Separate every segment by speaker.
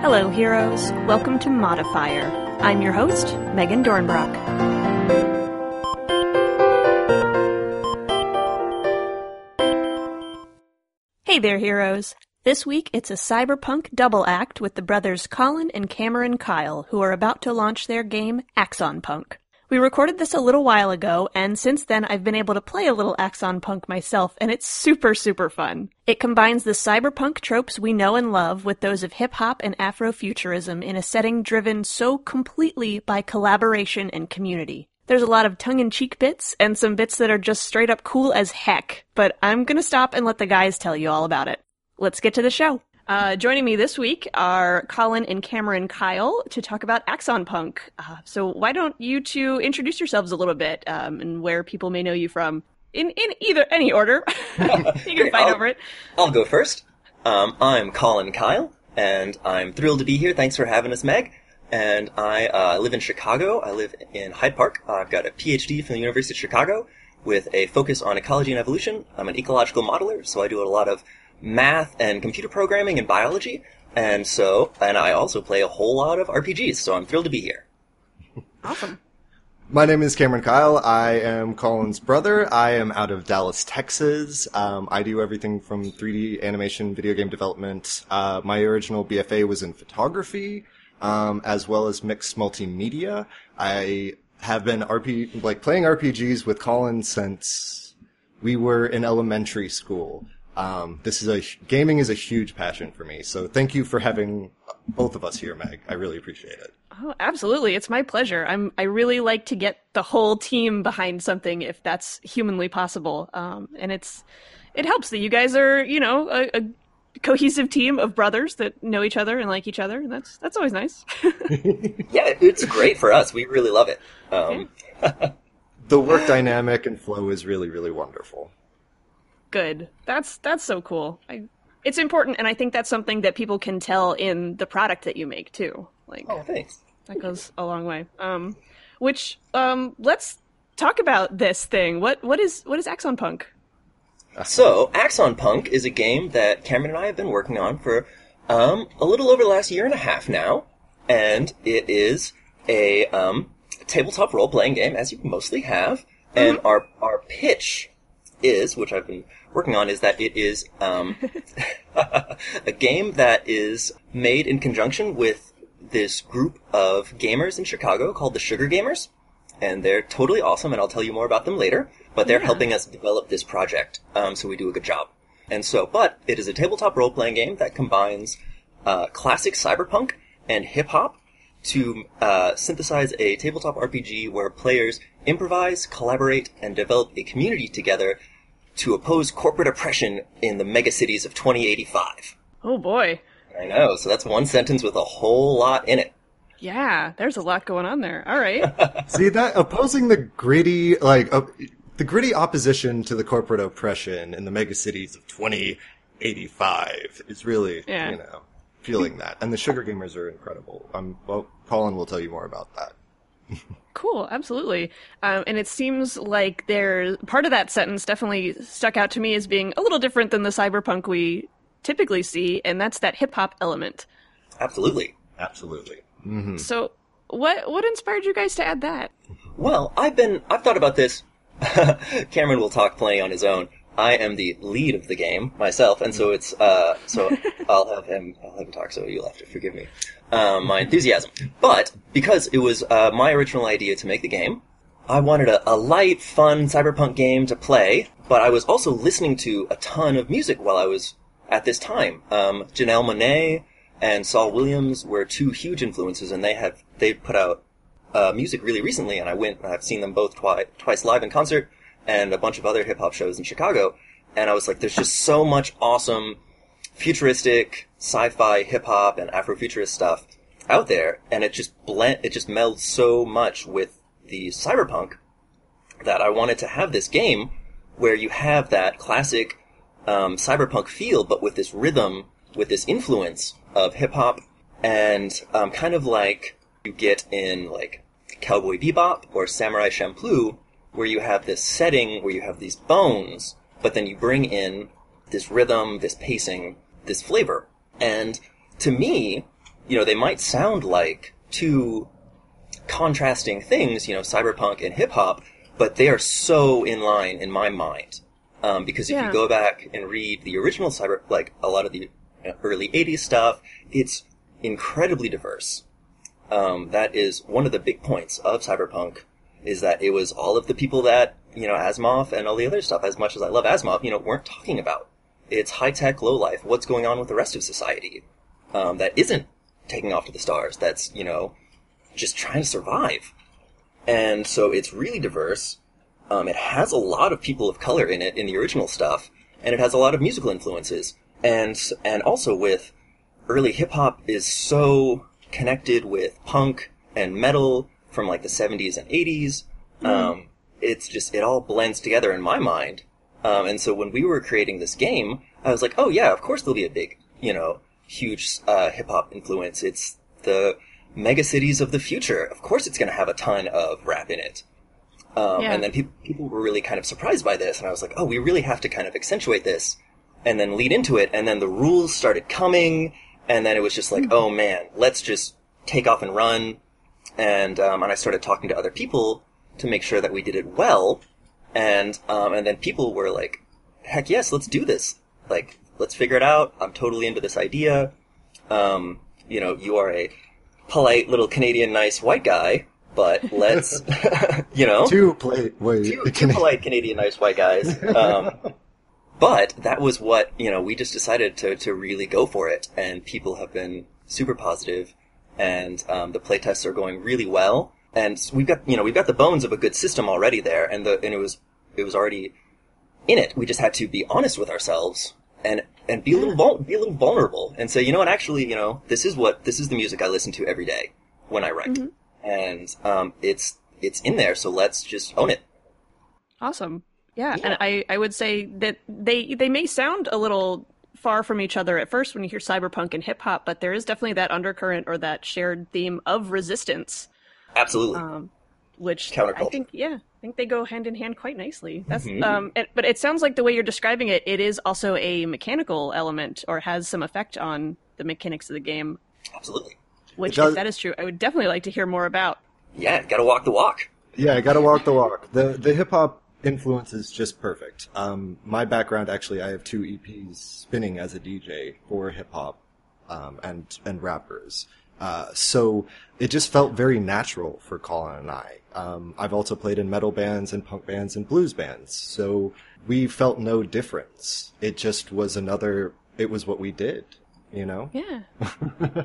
Speaker 1: Hello, heroes. Welcome to Modifier. I'm your host, Megan Dornbrock. Hey there, heroes. This week it's a cyberpunk double act with the brothers Colin and Cameron Kyle, who are about to launch their game Axon Punk. We recorded this a little while ago, and since then I've been able to play a little Axon Punk myself, and it's super, super fun. It combines the cyberpunk tropes we know and love with those of hip hop and Afrofuturism in a setting driven so completely by collaboration and community. There's a lot of tongue in cheek bits and some bits that are just straight up cool as heck, but I'm gonna stop and let the guys tell you all about it. Let's get to the show. Uh, joining me this week are Colin and Cameron Kyle to talk about Axon Punk. Uh, so why don't you two introduce yourselves a little bit um, and where people may know you from in in either any order. you can fight
Speaker 2: I'll,
Speaker 1: over it.
Speaker 2: I'll go first. Um, I'm Colin Kyle, and I'm thrilled to be here. Thanks for having us, Meg. And I uh, live in Chicago. I live in Hyde Park. I've got a PhD from the University of Chicago with a focus on ecology and evolution. I'm an ecological modeler, so I do a lot of math and computer programming and biology. And so, and I also play a whole lot of RPGs, so I'm thrilled to be here.
Speaker 1: Awesome.
Speaker 3: My name is Cameron Kyle. I am Colin's brother. I am out of Dallas, Texas. Um, I do everything from 3D animation, video game development. Uh, my original BFA was in photography, um, as well as mixed multimedia. I have been RP like playing RPGs with Colin since we were in elementary school. Um, this is a gaming is a huge passion for me. So thank you for having both of us here, Meg. I really appreciate it.
Speaker 1: Oh, absolutely. It's my pleasure. I'm I really like to get the whole team behind something if that's humanly possible. Um, and it's it helps that you guys are, you know, a, a cohesive team of brothers that know each other and like each other, and that's that's always nice.
Speaker 2: Yeah, it's great for us. We really love it. Um,
Speaker 3: The work dynamic and flow is really, really wonderful.
Speaker 1: Good. That's that's so cool. I, it's important, and I think that's something that people can tell in the product that you make too. Like
Speaker 2: oh, thanks.
Speaker 1: that goes a long way. Um, which um, let's talk about this thing. What what is what is Axon Punk?
Speaker 2: So, Axon Punk is a game that Cameron and I have been working on for um, a little over the last year and a half now, and it is a um, tabletop role-playing game, as you mostly have. And our our pitch is, which I've been working on, is that it is um, a game that is made in conjunction with this group of gamers in Chicago called the Sugar Gamers, and they're totally awesome, and I'll tell you more about them later. But they're
Speaker 1: Yeah.
Speaker 2: helping us develop this project, um, so we do a good job. And so, but it is a tabletop role playing game that combines uh, classic cyberpunk and hip hop to uh, synthesize a tabletop RPG where players improvise, collaborate, and develop a community together to oppose corporate oppression in the megacities of 2085.
Speaker 1: Oh boy.
Speaker 2: I know, so that's one sentence with a whole lot in it.
Speaker 1: Yeah, there's a lot going on there. All right.
Speaker 3: See that opposing the gritty, like uh, the gritty opposition to the corporate oppression in the megacities of 2085 is really,
Speaker 1: Yeah.
Speaker 3: you know, feeling that. And the sugar gamers are incredible. Um, well, Colin will tell you more about that.
Speaker 1: Cool, absolutely. Um, and it seems like there part of that sentence definitely stuck out to me as being a little different than the cyberpunk we typically see, and that's that hip hop element.
Speaker 2: Absolutely.
Speaker 3: Absolutely.
Speaker 1: So, what what inspired you guys to add that?
Speaker 2: Well, I've been, I've thought about this. Cameron will talk plenty on his own. I am the lead of the game myself, and so it's, uh, so I'll have him, I'll have him talk, so you'll have to forgive me. Um, my enthusiasm. But, because it was, uh, my original idea to make the game, I wanted a, a light, fun cyberpunk game to play, but I was also listening to a ton of music while I was at this time. Um, Janelle Monáe and Saul Williams were two huge influences, and they have they put out uh, music really recently, and I went. I've seen them both twi- twice live in concert, and a bunch of other hip hop shows in Chicago. And I was like, there's just so much awesome futuristic sci-fi hip hop and Afrofuturist stuff out there, and it just blend it just melds so much with the cyberpunk that I wanted to have this game where you have that classic um, cyberpunk feel, but with this rhythm, with this influence of hip hop, and um, kind of like you get in like Cowboy Bebop or Samurai Champloo, where you have this setting where you have these bones, but then you bring in this rhythm, this pacing, this flavor. And to me, you know, they might sound like two contrasting things, you know, cyberpunk and hip hop, but they are so in line in my mind. Um, because if
Speaker 1: Yeah.
Speaker 2: you go back and read the original cyber, like a lot of the early 80s stuff, it's incredibly diverse. Um, that is one of the big points of cyberpunk is that it was all of the people that, you know, Asimov and all the other stuff, as much as I love Asimov, you know, weren't talking about. It's high tech, low life, what's going on with the rest of society, um, that isn't taking off to the stars, that's, you know, just trying to survive. And so it's really diverse. Um, it has a lot of people of color in it in the original stuff, and it has a lot of musical influences. And and also with early hip hop is so connected with punk and metal from like the 70s and 80s. Um, it's just it all blends together in my mind. Um, and so when we were creating this game, I was like, oh yeah, of course there'll be a big, you know, huge uh, hip hop influence. It's the mega cities of the future. Of course, it's going to have a ton of rap in it. Um,
Speaker 1: Yeah.
Speaker 2: And then people people were really kind of surprised by this, and I was like, oh, we really have to kind of accentuate this, and then lead into it. And then the rules started coming, and then it was just like, oh man, let's just take off and run. And um, and I started talking to other people to make sure that we did it well, and um, and then people were like, heck yes, let's do this. Like, let's figure it out. I'm totally into this idea. Um, you know, you are a polite little Canadian nice white guy, but let's, you know,
Speaker 3: Two play. Wait,
Speaker 2: two, two polite Canadian nice white guys. Um, but that was what, you know, we just decided to, to really go for it, and people have been super positive, and um, the playtests are going really well, and we've got, you know, we've got the bones of a good system already there, and the and it was it was already in it. We just had to be honest with ourselves and and be a little vul- be a little vulnerable and say, you know what, actually, you know, this is what this is the music I listen to every day when I write, and um, it's it's in there, so let's just own it.
Speaker 1: Awesome. Yeah,
Speaker 2: Yeah.
Speaker 1: and I, I would say that they they may sound a little far from each other at first when you hear cyberpunk and hip hop, but there is definitely that undercurrent or that shared theme of resistance,
Speaker 2: Absolutely.
Speaker 1: um, which I think yeah, I think they go hand in hand quite nicely. That's
Speaker 2: Mhm.
Speaker 1: um, it, but it sounds like the way you're describing it, it is also a mechanical element or has some effect on the mechanics of the game.
Speaker 2: Absolutely.
Speaker 1: Which,
Speaker 3: does-
Speaker 1: if that is true, I would definitely like to hear more about.
Speaker 2: Yeah, gotta walk the walk.
Speaker 3: Yeah, I gotta walk the walk. The the hip hop influence is just perfect. Um, my background actually, I have two EPs spinning as a DJ for hip hop, um, and and rappers. Uh, so it just felt very natural for Colin and I. Um, I've also played in metal bands and punk bands and blues bands, so we felt no difference. It just was another. It was what we did, you know.
Speaker 1: Yeah. awesome.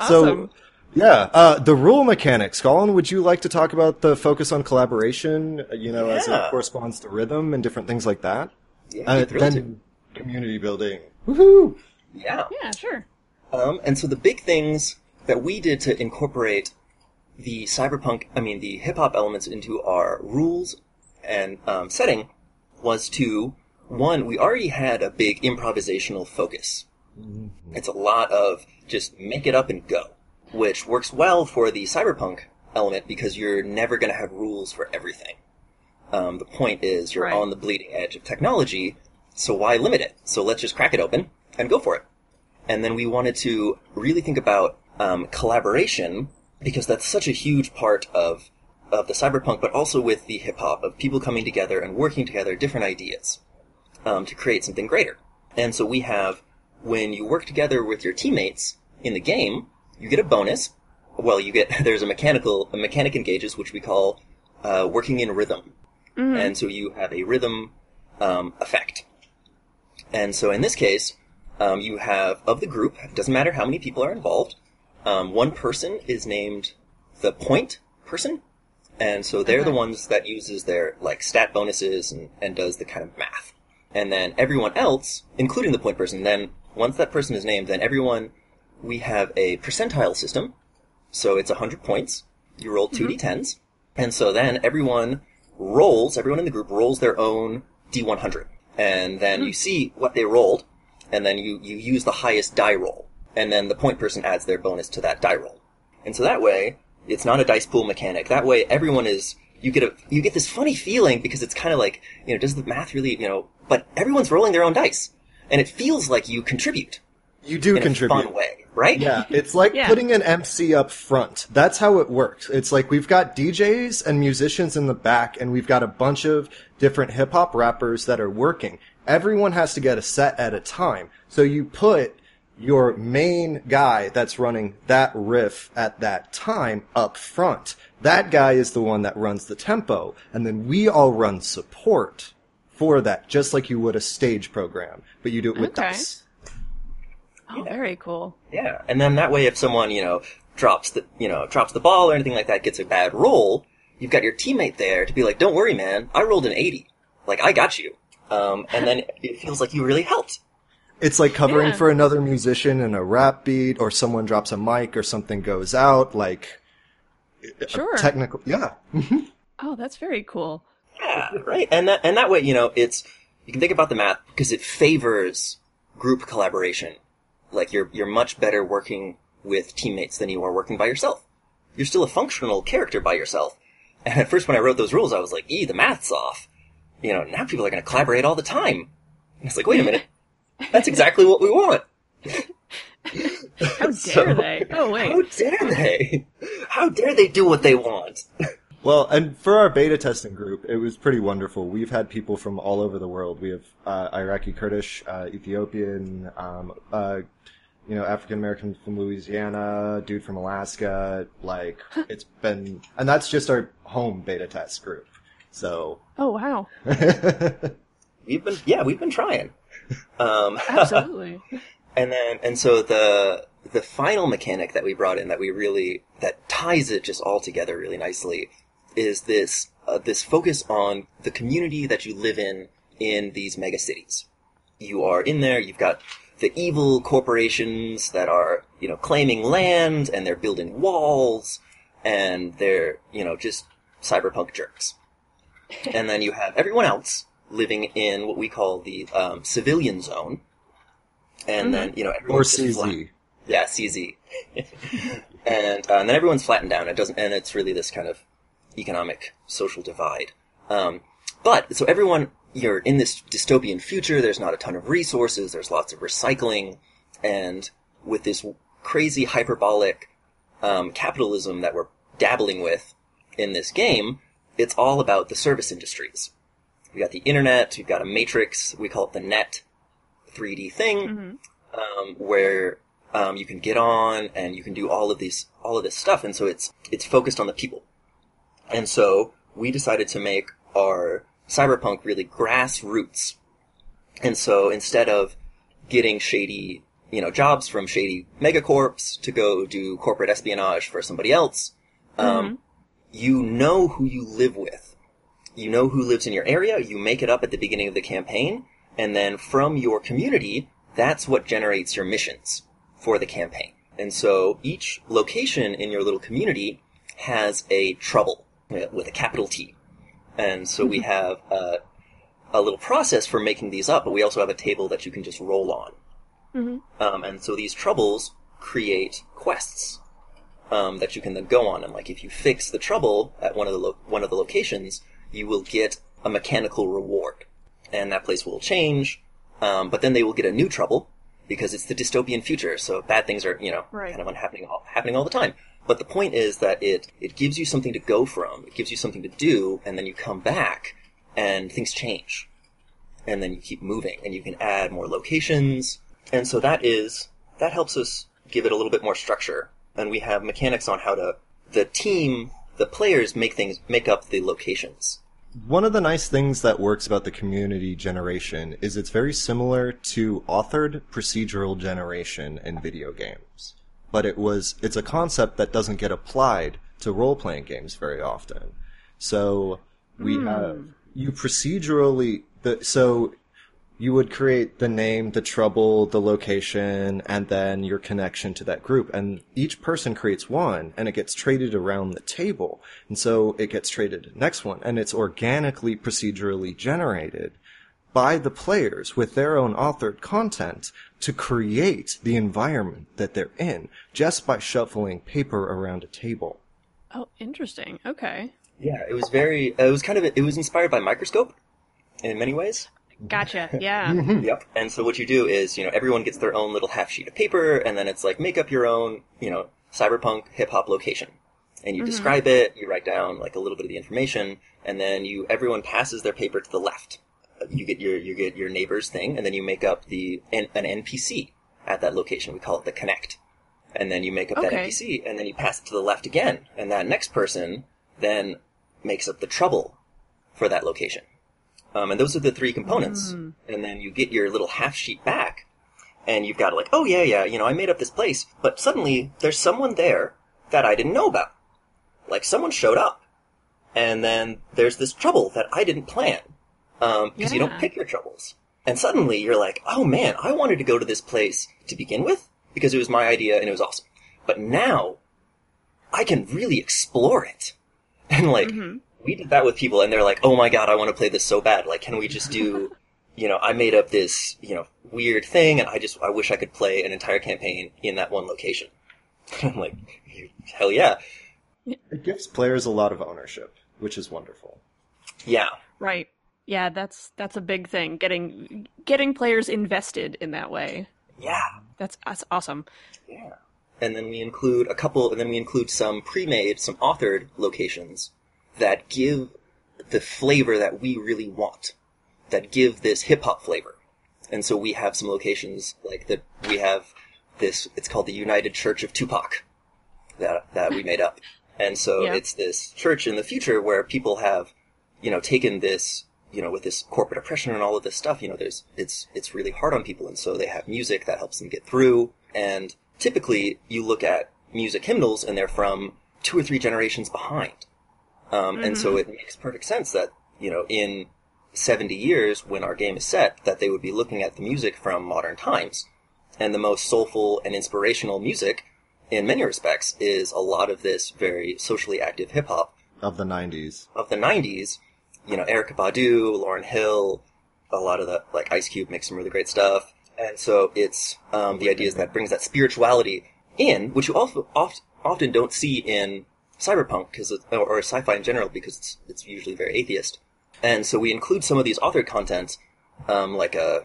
Speaker 3: So, yeah, uh, the rule mechanics. Colin, would you like to talk about the focus on collaboration? uh, You know, as it corresponds to rhythm and different things like that.
Speaker 2: Yeah,
Speaker 3: Uh,
Speaker 2: be to.
Speaker 3: then community building. Woohoo!
Speaker 2: Yeah.
Speaker 1: Yeah, sure.
Speaker 2: Um, and so the big things that we did to incorporate the cyberpunk, I mean, the hip hop elements into our rules and um, setting was to one, we already had a big improvisational focus. It's a lot of just make it up and go, which works well for the cyberpunk element because you're never going to have rules for everything. Um, the point is you're
Speaker 1: Right.
Speaker 2: on the bleeding edge of technology, so why limit it? So let's just crack it open and go for it. And then we wanted to really think about um, collaboration because that's such a huge part of of the cyberpunk, but also with the hip hop of people coming together and working together, different ideas um, to create something greater. And so we have when you work together with your teammates in the game, you get a bonus. Well, you get there's a mechanical a mechanic engages which we call uh, working in rhythm, and so you have a rhythm um, effect. And so in this case, um, you have of the group. It doesn't matter how many people are involved. Um, one person is named the point person, and so they're the ones that uses their like stat bonuses and, and does the kind of math. And then everyone else, including the point person, then once that person is named, then everyone we have a percentile system. So it's 100 points. You roll 2 d10s. And so then everyone rolls, everyone in the group rolls their own d100. And then you see what they rolled, and then you, you use the highest die roll. And then the point person adds their bonus to that die roll. And so that way, it's not a dice pool mechanic. That way, everyone is, you get a, you get this funny feeling because it's kind of like, you know, does the math really, you know, but everyone's rolling their own dice. And it feels like you contribute.
Speaker 3: You do contribute.
Speaker 2: in a fun way, right?
Speaker 3: Yeah, it's like
Speaker 1: Yeah.
Speaker 3: putting an MC up front. That's how it works. It's like we've got DJs and musicians in the back, and we've got a bunch of different hip hop rappers that are working. Everyone has to get a set at a time. So you put your main guy that's running that riff at that time up front. That guy is the one that runs the tempo, and then we all run support for that, just like you would a stage program, but you do it with
Speaker 1: Okay.
Speaker 3: dice.
Speaker 1: Oh, very cool.
Speaker 2: Yeah, and then that way, if someone you know drops the you know drops the ball or anything like that, gets a bad roll, you've got your teammate there to be like, "Don't worry, man, I rolled an eighty. Like I got you." Um, and then it feels like you really helped.
Speaker 3: It's like covering
Speaker 1: Yeah.
Speaker 3: for another musician in a rap beat, or someone drops a mic, or something goes out. Like uh,
Speaker 1: Sure.
Speaker 3: technical, yeah. Mm-hmm.
Speaker 1: Oh, that's very cool.
Speaker 2: Yeah, right. And that and that way, you know, it's you can think about the math because it favors group collaboration. Like you're you're much better working with teammates than you are working by yourself. You're still a functional character by yourself. And at first, when I wrote those rules, I was like, "E, the math's off." You know, now people are going to collaborate all the time. And it's like, wait a minute, that's exactly what we want.
Speaker 1: How dare they? Oh, wait.
Speaker 2: How dare they? How dare they do what they want?
Speaker 3: Well, and for our beta testing group, it was pretty wonderful. We've had people from all over the world. We have uh, Iraqi Kurdish, uh, Ethiopian, um, uh, you know, African American from Louisiana, dude from Alaska. Like, it's been, and that's just our home beta test group. So,
Speaker 1: Oh, wow.
Speaker 2: We've been, yeah, we've been trying. Um,
Speaker 1: Absolutely.
Speaker 2: And then, and so the the final mechanic that we brought in that we really that ties it just all together really nicely is this uh, this focus on the community that you live in in these mega cities. You are in there. You've got the evil corporations that are you know claiming land and they're building walls and they're you know just cyberpunk jerks. and then you have everyone else living in what we call the um, civilian zone. And then, you know,
Speaker 3: or
Speaker 2: everyone's just flat-
Speaker 3: CZ.
Speaker 2: yeah, CZ. and, uh, and then everyone's flattened down. It doesn't, and it's really this kind of economic social divide. Um, but so everyone, you're in this dystopian future. There's not a ton of resources. There's lots of recycling, and with this crazy hyperbolic um, capitalism that we're dabbling with in this game, it's all about the service industries. We got the internet. We've got a matrix. We call it the net, 3D thing um, where um, you can get on and you can do all of these all of this stuff, and so it's it's focused on the people. And so we decided to make our cyberpunk really grassroots. And so instead of getting shady, you know, jobs from shady megacorps to go do corporate espionage for somebody else, um, you know who you live with. You know who lives in your area. You make it up at the beginning of the campaign, and then from your community, that's what generates your missions for the campaign. And so each location in your little community has a trouble with a capital T. And so we have uh, a little process for making these up, but we also have a table that you can just roll on. Um, and so these troubles create quests um, that you can then go on. And like if you fix the trouble at one of the lo- one of the locations, you will get a mechanical reward, and that place will change. Um, but then they will get a new trouble because it's the dystopian future, so bad things are you know
Speaker 1: Right.
Speaker 2: kind of happening all, happening all the time. But the point is that it it gives you something to go from, it gives you something to do, and then you come back and things change, and then you keep moving, and you can add more locations, and so that is that helps us give it a little bit more structure, and we have mechanics on how to the team, the players make things make up the locations.
Speaker 3: One of the nice things that works about the community generation is it's very similar to authored procedural generation in video games. But it was, it's a concept that doesn't get applied to role-playing games very often. So, we hmm. have, you procedurally, the, so you would create the name, the trouble, the location, and then your connection to that group. And each person creates one, and it gets traded around the table. And so it gets traded next one, and it's organically, procedurally generated by the players with their own authored content to create the environment that they're in just by shuffling paper around a table.
Speaker 1: Oh, interesting. Okay.
Speaker 2: Yeah, it was very. It was kind of. It was inspired by Microscope, in many ways.
Speaker 1: Gotcha. Yeah. Mm-hmm.
Speaker 2: Yep. And so what you do is, you know, everyone gets their own little half sheet of paper, and then it's like make up your own, you know, cyberpunk hip hop location, and you mm-hmm. describe it. You write down like a little bit of the information, and then you everyone passes their paper to the left. You get your you get your neighbor's thing, and then you make up the an, an NPC at that location. We call it the connect, and then you make up that NPC, and then you pass it to the left again, and that next person then makes up the trouble for that location. Um, and those are the three components. Mm. And then you get your little half sheet back, and you've got like, oh yeah, yeah, you know, I made up this place, but suddenly there's someone there that I didn't know about. Like someone showed up, and then there's this trouble that I didn't plan, um, because you
Speaker 1: Yeah.
Speaker 2: don't pick your troubles. And suddenly you're like, oh man, I wanted to go to this place to begin with because it was my idea and it was awesome. But now I can really explore it. And like, mm-hmm. We did that with people and they're like, oh my god, I want to play this so bad. Like, can we just do, you know, I made up this, you know, weird thing and I just, I wish I could play an entire campaign in that one location. I'm like, hell yeah.
Speaker 3: It gives players a lot of ownership, which is wonderful.
Speaker 2: Yeah.
Speaker 1: Right. Yeah, that's that's a big thing. Getting getting players invested in that way.
Speaker 2: Yeah.
Speaker 1: That's that's awesome.
Speaker 2: Yeah. And then we include a couple, and then we include some pre-made, some authored locations that give the flavor that we really want, that give this hip hop flavor. And so we have some locations like that. We have this. It's called the United Church of Tupac that that we made up. And so
Speaker 1: Yeah.
Speaker 2: it's this church in the future where people have, you know, taken this, you know, with this corporate oppression and all of this stuff, you know, there's, it's, it's really hard on people. And so they have music that helps them get through. And typically you look at music hymnals and they're from two or three generations behind. Um, and so it makes perfect sense that, you know, in 70 years when our game is set, that they would be looking at the music from modern times. And the most soulful and inspirational music, in many respects, is a lot of this very socially active hip hop
Speaker 3: Of the 90s.
Speaker 2: of the 90s. You know, Erykah Badu, Lauryn Hill, a lot of the, like Ice Cube makes some really great stuff. And so it's, um, the idea is that brings that spirituality in, which you also oft, often don't see in cyberpunk, because or, sci-fi in general, because it's, it's usually very atheist. And so we include some of these authored content, um, like a,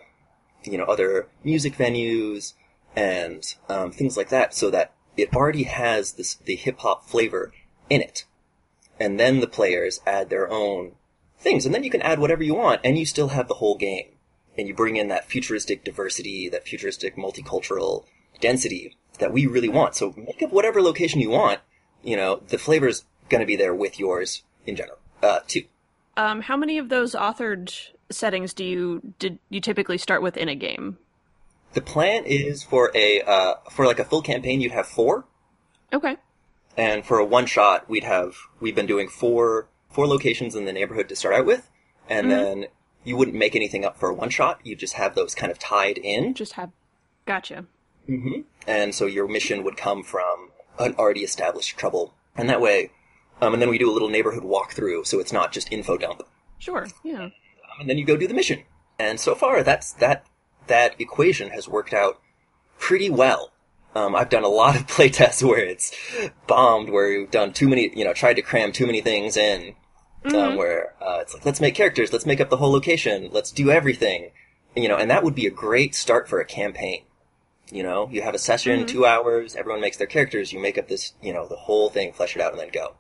Speaker 2: you know, other music venues and um, things like that, so that it already has this the hip hop flavor in it, and then the players add their own things, and then you can add whatever you want, and you still have the whole game, and you bring in that futuristic diversity, that futuristic multicultural density that we really want. So make up whatever location you want. You know, the flavor's going to be there with yours in general, uh, too.
Speaker 1: Um, how many of those authored settings do you did you typically start with in a game?
Speaker 2: The plan is for a uh, for like a full campaign, you'd have four,
Speaker 1: Okay.
Speaker 2: and for a one shot, we'd have we've been doing four four locations in the neighborhood to start out with, and then you wouldn't make anything up for a one shot. You just have those kind of tied in,
Speaker 1: Just have gotcha. Mm-hmm.
Speaker 2: and so your mission would come from an already established trouble, and that way, um, and then we do a little neighborhood walkthrough, so it's not just info dump.
Speaker 1: Sure. Yeah.
Speaker 2: and then you go do the mission. And so far, that's that that equation has worked out pretty well. Um, I've done a lot of playtests where it's bombed, where we've done too many, you know, tried to cram too many things in. Um, where uh, it's like, let's make characters, let's make up the whole location, let's do everything, you know, and that would be a great start for a campaign. You know, you have a session, two hours, everyone makes their characters, you make up this, you know, the whole thing, flesh it out, and then go.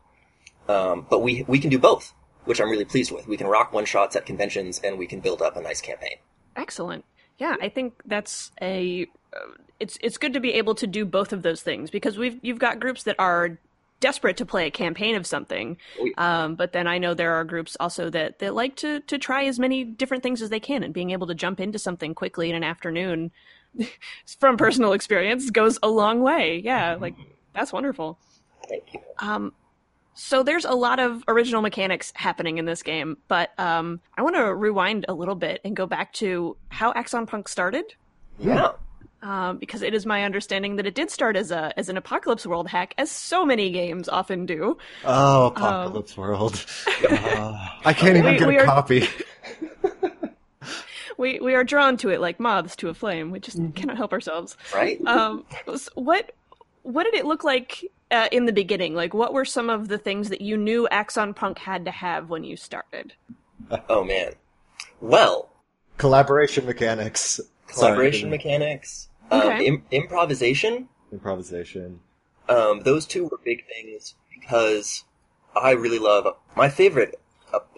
Speaker 2: Um, but we we can do both, which I'm really pleased with. We can rock one shots at conventions, and we can build up a nice campaign.
Speaker 1: Excellent. Yeah, I think that's a. Uh, it's it's good to be able to do both of those things because we've you've got groups that are desperate to play a campaign of something,
Speaker 2: Oh,
Speaker 1: um, but then I know there are groups also that that like to to try as many different things as they can, and being able to jump into something quickly in an afternoon, from personal experience, goes a long way. Yeah, like that's wonderful.
Speaker 2: Thank you.
Speaker 1: Um, so there's a lot of original mechanics happening in this game, but um, I want to rewind a little bit and go back to how Axon Punk started,
Speaker 2: Yeah.
Speaker 1: um, because it is my understanding that it did start as a as an apocalypse world hack, as so many games often do.
Speaker 3: Oh, Apocalypse World. Uh, I can't even
Speaker 1: We-
Speaker 3: get
Speaker 1: we
Speaker 3: a
Speaker 1: are-
Speaker 3: copy.
Speaker 1: We we are drawn to it like moths to a flame. We just cannot help ourselves.
Speaker 2: Right.
Speaker 1: Um, s- what what did it look like uh, in the beginning? Like, what were some of the things that you knew Axon Punk had to have when you started?
Speaker 2: oh man. Well,
Speaker 3: Collaboration mechanics.
Speaker 2: Collaboration
Speaker 3: Sorry.
Speaker 2: mechanics,
Speaker 1: Okay.
Speaker 2: um, Im- improvisation.
Speaker 3: Improvisation.
Speaker 2: Um, those two were big things because I really love my favorite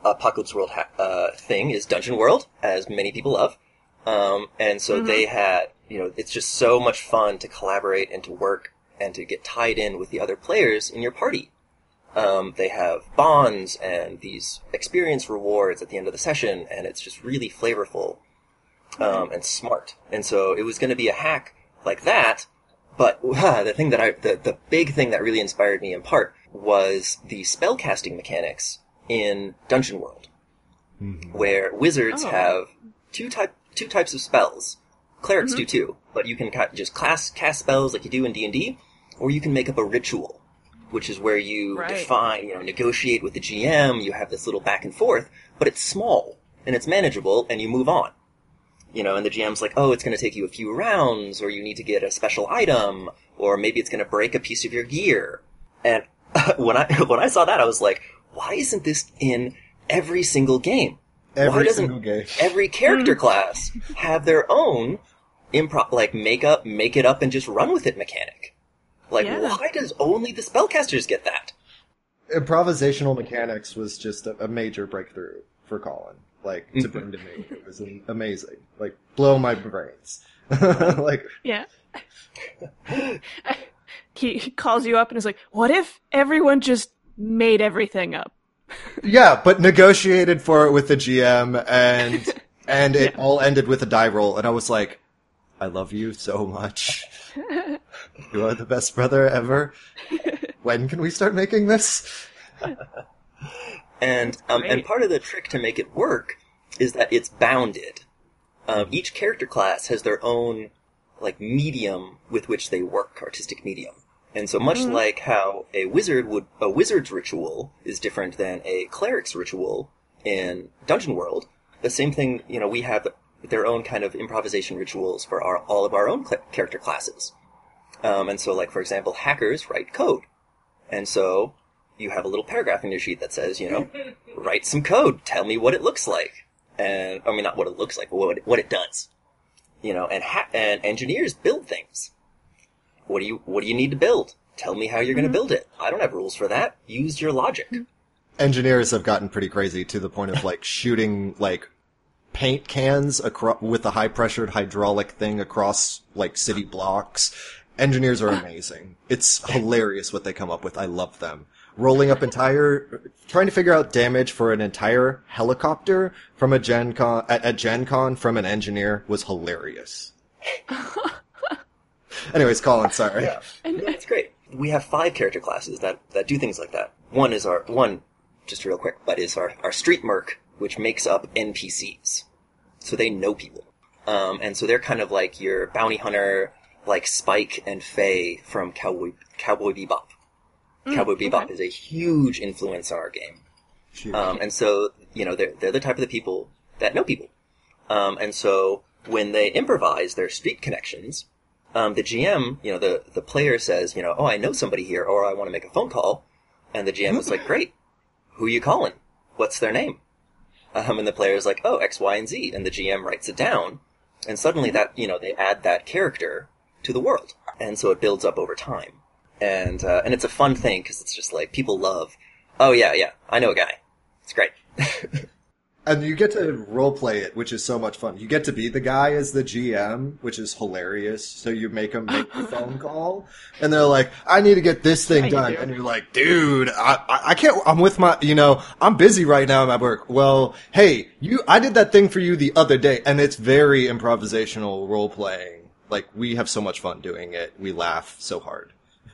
Speaker 2: Apocalypse World ha- uh, thing is Dungeon World, as many people love. Um, and so they had, you know, it's just so much fun to collaborate and to work and to get tied in with the other players in your party. Um, they have bonds and these experience rewards at the end of the session, and it's just really flavorful um, and smart. And so it was going to be a hack like that, but the thing that I, the, the big thing that really inspired me in part was the spellcasting mechanics in Dungeon World, where wizards
Speaker 1: Oh.
Speaker 2: have two type two types of spells. Clerics do mm-hmm. too, but you can ca- just class cast spells like you do in D and D, or you can make up a ritual, which is where you
Speaker 1: Right.
Speaker 2: define, you know, negotiate with the GM. You have this little back and forth, but it's small and it's manageable, and you move on. You know, and the GM's like, oh, it's going to take you a few rounds, or you need to get a special item, or maybe it's going to break a piece of your gear. And when I when I saw that, I was like, why isn't this in every single game? why
Speaker 3: Every
Speaker 2: doesn't
Speaker 3: single game.
Speaker 2: every character class have their own improv, like make up, make it up, and just run with it mechanic? Like,
Speaker 1: Yeah.
Speaker 2: why does only the spellcasters get that?
Speaker 3: Improvisational mechanics was just a, a major breakthrough for Colin. Like to
Speaker 2: Mm-hmm.
Speaker 3: bring to me, it was amazing. Like blow my brains. like
Speaker 1: Yeah. he he calls you up and is like, "What if everyone just made everything up?"
Speaker 3: yeah, but negotiated for it with the GM, and and it all ended with a die roll, and I was like, I love you so much. you are the best brother ever. When can we start making this?
Speaker 2: And um, and part of the trick to make it work is that it's bounded. Um, each character class has their own like medium with which they work, artistic medium. And so much like how a wizard would a wizard's ritual is different than a cleric's ritual in Dungeon World, the same thing, you know, we have their own kind of improvisation rituals for our, all of our own cl- character classes. Um, and so, like, for example, hackers write code. And so you have a little paragraph in your sheet that says, you know, write some code. Tell me what it looks like. And, I mean, not what it looks like, but what it, what it does. You know, and ha- and engineers build things. What do you, what do you need to build? Tell me how you're going to hmm. build it. I don't have rules for that. Use your logic. Hmm.
Speaker 3: Engineers have gotten pretty crazy to the point of like shooting like paint cans across with a high pressured hydraulic thing across like city blocks. Engineers are amazing. It's hilarious what they come up with. I love them. Rolling up entire, trying to figure out damage for an entire helicopter from a Gen Con, at, at Gen Con from an engineer was hilarious. Anyways, Colin, sorry.
Speaker 2: Yeah, no, it's great. We have five character classes that, that do things like that. One is our one, just real quick, but is our our street merc, which makes up NPCs, so they know people, um, and so they're kind of like your bounty hunter, like Spike and Faye from Cowboy Cowboy Bebop. Cowboy Bebop
Speaker 1: okay.
Speaker 2: is a huge influence on our game. Um, and so, you know, they're, they're the type of the people that know people. Um, and so when they improvise their street connections, um, the GM, you know, the, the player says, you know, oh, I know somebody here, or I want to make a phone call. And the GM is like, great. Who you calling? What's their name? Um, and the player is like, oh, X, Y, and Z. And the GM writes it down. And suddenly that, you know, they add that character to the world. And so it builds up over time. And, uh, and it's a fun thing because it's just like people love, oh yeah, yeah, I know a guy. It's great.
Speaker 3: And you get to role play it, which is so much fun. You get to be the guy as the GM, which is hilarious. So you make them make the phone call, and they're like, "I need to get this thing
Speaker 1: Yeah,
Speaker 3: done,"
Speaker 1: do.
Speaker 3: and you're like, "Dude, I, I I can't. I'm with my, you know, I'm busy right now at work." Well, hey, you, I did that thing for you the other day, and it's very improvisational role playing. Like we have so much fun doing it. We laugh so hard.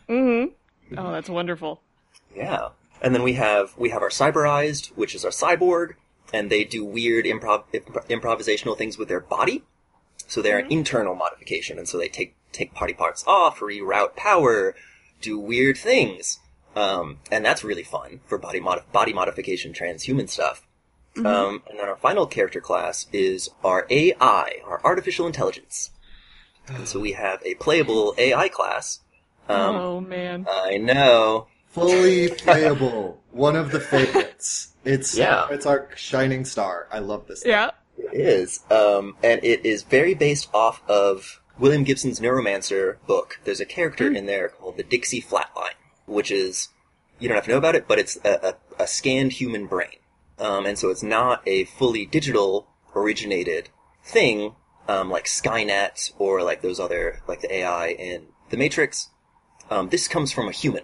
Speaker 3: Mm-hmm.
Speaker 1: Oh, that's wonderful.
Speaker 2: Yeah. And then we have we have our cyberized, which is our cyborg, and they do weird improv imp- improvisational things with their body. So they're an internal modification, and so they take take body parts off, reroute power, do weird things, um, and that's really fun for body mod- body modification, transhuman stuff. Um, and then our final character class is our AI, our artificial intelligence. And so we have a playable AI class. Um,
Speaker 1: oh man.
Speaker 2: I know.
Speaker 3: Fully playable. One of the favorites. It's
Speaker 2: Yeah.
Speaker 3: It's our shining star. I love this. thing.
Speaker 1: yeah.
Speaker 2: It is, um, and it is very based off of William Gibson's Neuromancer book. There's a character in there called the Dixie Flatline, which is you don't have to know about it, but it's a, a, a scanned human brain, um, and so it's not a fully digital originated thing um, like Skynet or like those other like the AI in the Matrix. Um, this comes from a human,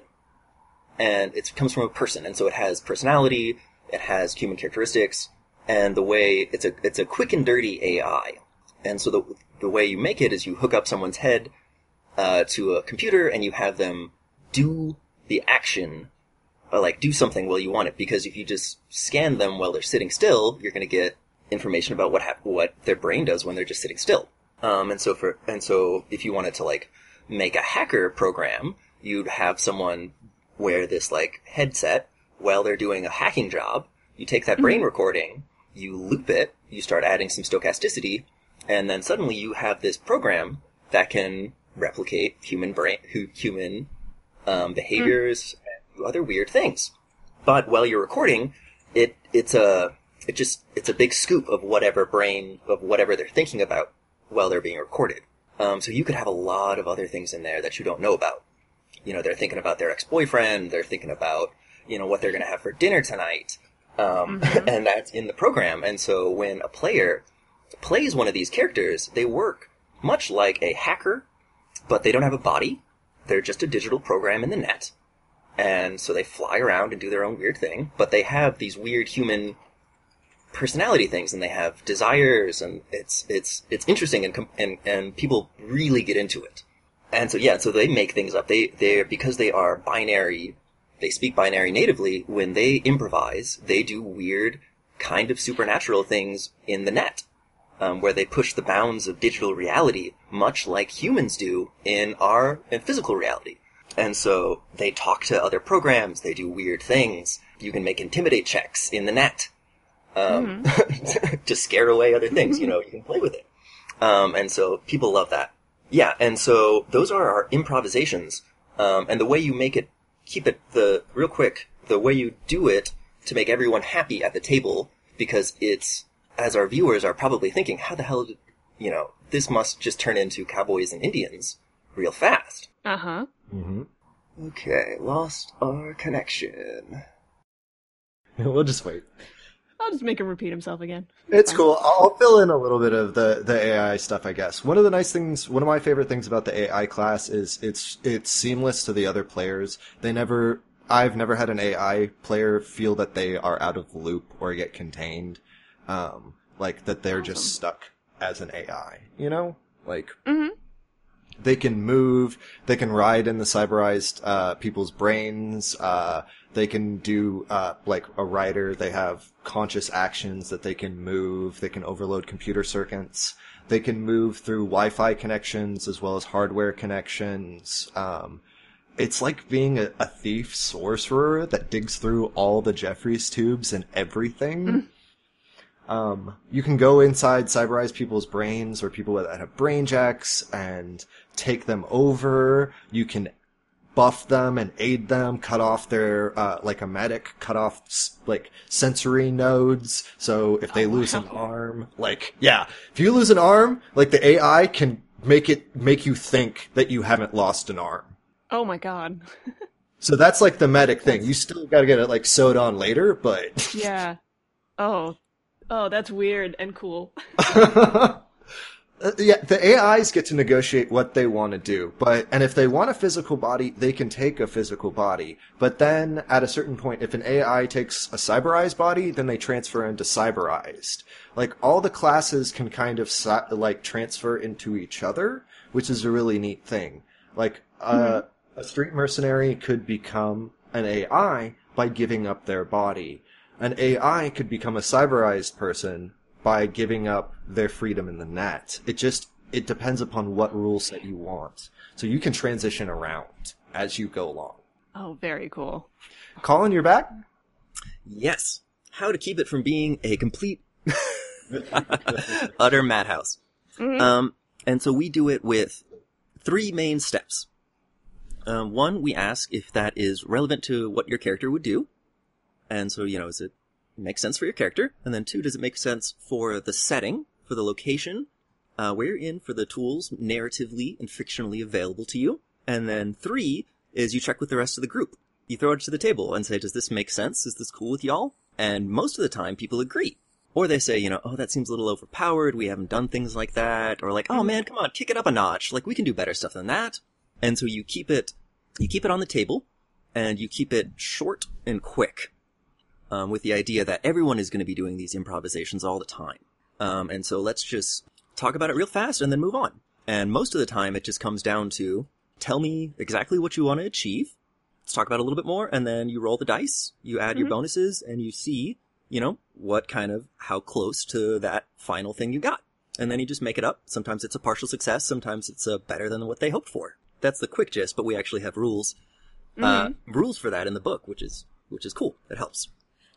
Speaker 2: and it comes from a person, and so it has personality, it has human characteristics, and the way it's a it's a quick and dirty AI, and so the the way you make it is you hook up someone's head uh, to a computer and you have them do the action, or like do something while you want it. Because if you just scan them while they're sitting still, you're going to get information about what what their brain does when they're just sitting still. Um, and so for and so if you wanted to like make a hacker program, you'd have someone wear this like headset while they're doing a hacking job. You take that brain recording, you loop it, you start adding some stochasticity, and then suddenly you have this program that can replicate human brain, human um, behaviors, and do other weird things. But while you're recording, it it's a it just it's a big scoop of whatever brain of whatever they're thinking about while they're being recorded. Um, so you could have a lot of other things in there that you don't know about. You know, they're thinking about their ex-boyfriend. They're thinking about you know what they're going to have for dinner tonight, um, and that's in the program. And so when a player plays one of these characters, they work much like a hacker, but they don't have a body. They're just a digital program in the net. And so they fly around and do their own weird thing, but they have these weird human personality things and they have desires and it's it's it's interesting and and and people really get into it. And so yeah, so they make things up. They they because they are binary, they speak binary natively. When they improvise, they do weird kind of supernatural things in the net um, where they push the bounds of digital reality, much like humans do in our in physical reality. And so they talk to other programs, they do weird things. You can make intimidate checks in the net um, to scare away other things. You know, you can play with it. Um, and so people love that. Yeah, and so those are our improvisations. Um, and the way you make it, keep it the real quick, the way you do it to make everyone happy at the table, because it's as our viewers are probably thinking, how the hell did you know this must just turn into cowboys and Indians real fast.
Speaker 1: Uh huh.
Speaker 3: Mm-hmm.
Speaker 2: Okay, lost our connection.
Speaker 3: we'll just wait.
Speaker 1: I'll just make him repeat himself again.
Speaker 3: It's
Speaker 1: fine.
Speaker 3: cool. I'll fill in a little bit of the, the AI stuff, I guess. One of the nice things, one of my favorite things about the AI class is it's it's seamless to the other players. They never, I've never had an AI player feel that they are out of the loop or get contained, um, like that they're just stuck as an AI. You know, like they can move, they can ride in the cyberized uh, people's brains. Uh, they can do uh, like a rider. They have conscious actions that they can move. They can overload computer circuits. They can move through Wi-Fi connections as well as hardware connections. Um, it's like being a, a thief sorcerer that digs through all the Jefferies tubes and everything. Um, you can go inside cyberized people's brains or people that have brain jacks and take them over. You can buff them and aid them, cut off their, uh, like a medic, cut off, like, sensory nodes. So if they lose an arm, like, yeah, if you lose an arm, like the AI can make it, make you think that you haven't lost an arm.
Speaker 1: Oh my god.
Speaker 3: So that's like the medic thing. You still gotta get it like sewed on later, but
Speaker 1: yeah. Oh. Oh, that's weird and cool.
Speaker 3: Uh, yeah, the AIs get to negotiate what they want to do, but and if they want a physical body, they can take a physical body. But then at a certain point, if an AI takes a cyberized body, then they transfer into cyberized. Like all the classes can kind of like transfer into each other, which is a really neat thing. Like uh, a street mercenary could become an AI by giving up their body. An AI could become a cyberized person by giving up their freedom in the net. It just it depends upon what rule set you want. So you can transition around as you go along.
Speaker 1: Oh, very cool.
Speaker 3: Colin, you're back?
Speaker 2: Yes. How to keep it from being a complete utter madhouse. Um, and so we do it with three main steps. Um, one, we ask if that is relevant to what your character would do. And so, you know, is it make sense for your character? And then two, does it make sense for the setting, for the location, uh, where you're in, for the tools narratively and fictionally available to you? And then three is you check with the rest of the group. You throw it to the table and say, does this make sense? Is this cool with y'all? And most of the time people agree. Or they say, you know, oh, that seems a little overpowered. We haven't done things like that. Or like, oh man, come on, kick it up a notch. Like we can do better stuff than that. And so you keep it, you keep it on the table and you keep it short and quick. Um, with the idea that everyone is going to be doing these improvisations all the time. Um, and so let's just talk about it real fast and then move on. And most of the time it just comes down to tell me exactly what you want to achieve. Let's talk about it a little bit more and then you roll the dice, you add your bonuses and you see, you know, what kind of, how close to that final thing you got. And then you just make it up. Sometimes it's a partial success. Sometimes it's uh, better than what they hoped for. That's the quick gist, but we actually have rules, uh, rules for that in the book, which is, which is cool. It helps.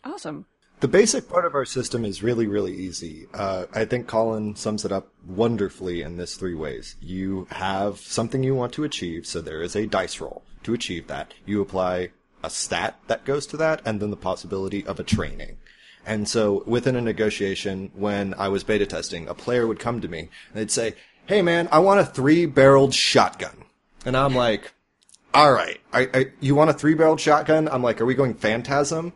Speaker 1: Awesome.
Speaker 3: The basic part of our system is really, really easy. Uh, I think Colin sums it up wonderfully in this three ways. You have something you want to achieve, so there is a dice roll to achieve that. You apply a stat that goes to that, and then the possibility of a training. And so within a negotiation, when I was beta testing, a player would come to me and they'd say, Hey man, I want a three barreled shotgun. And I'm like, all right, I, I, you want a three barreled shotgun? I'm like, are we going phantasm?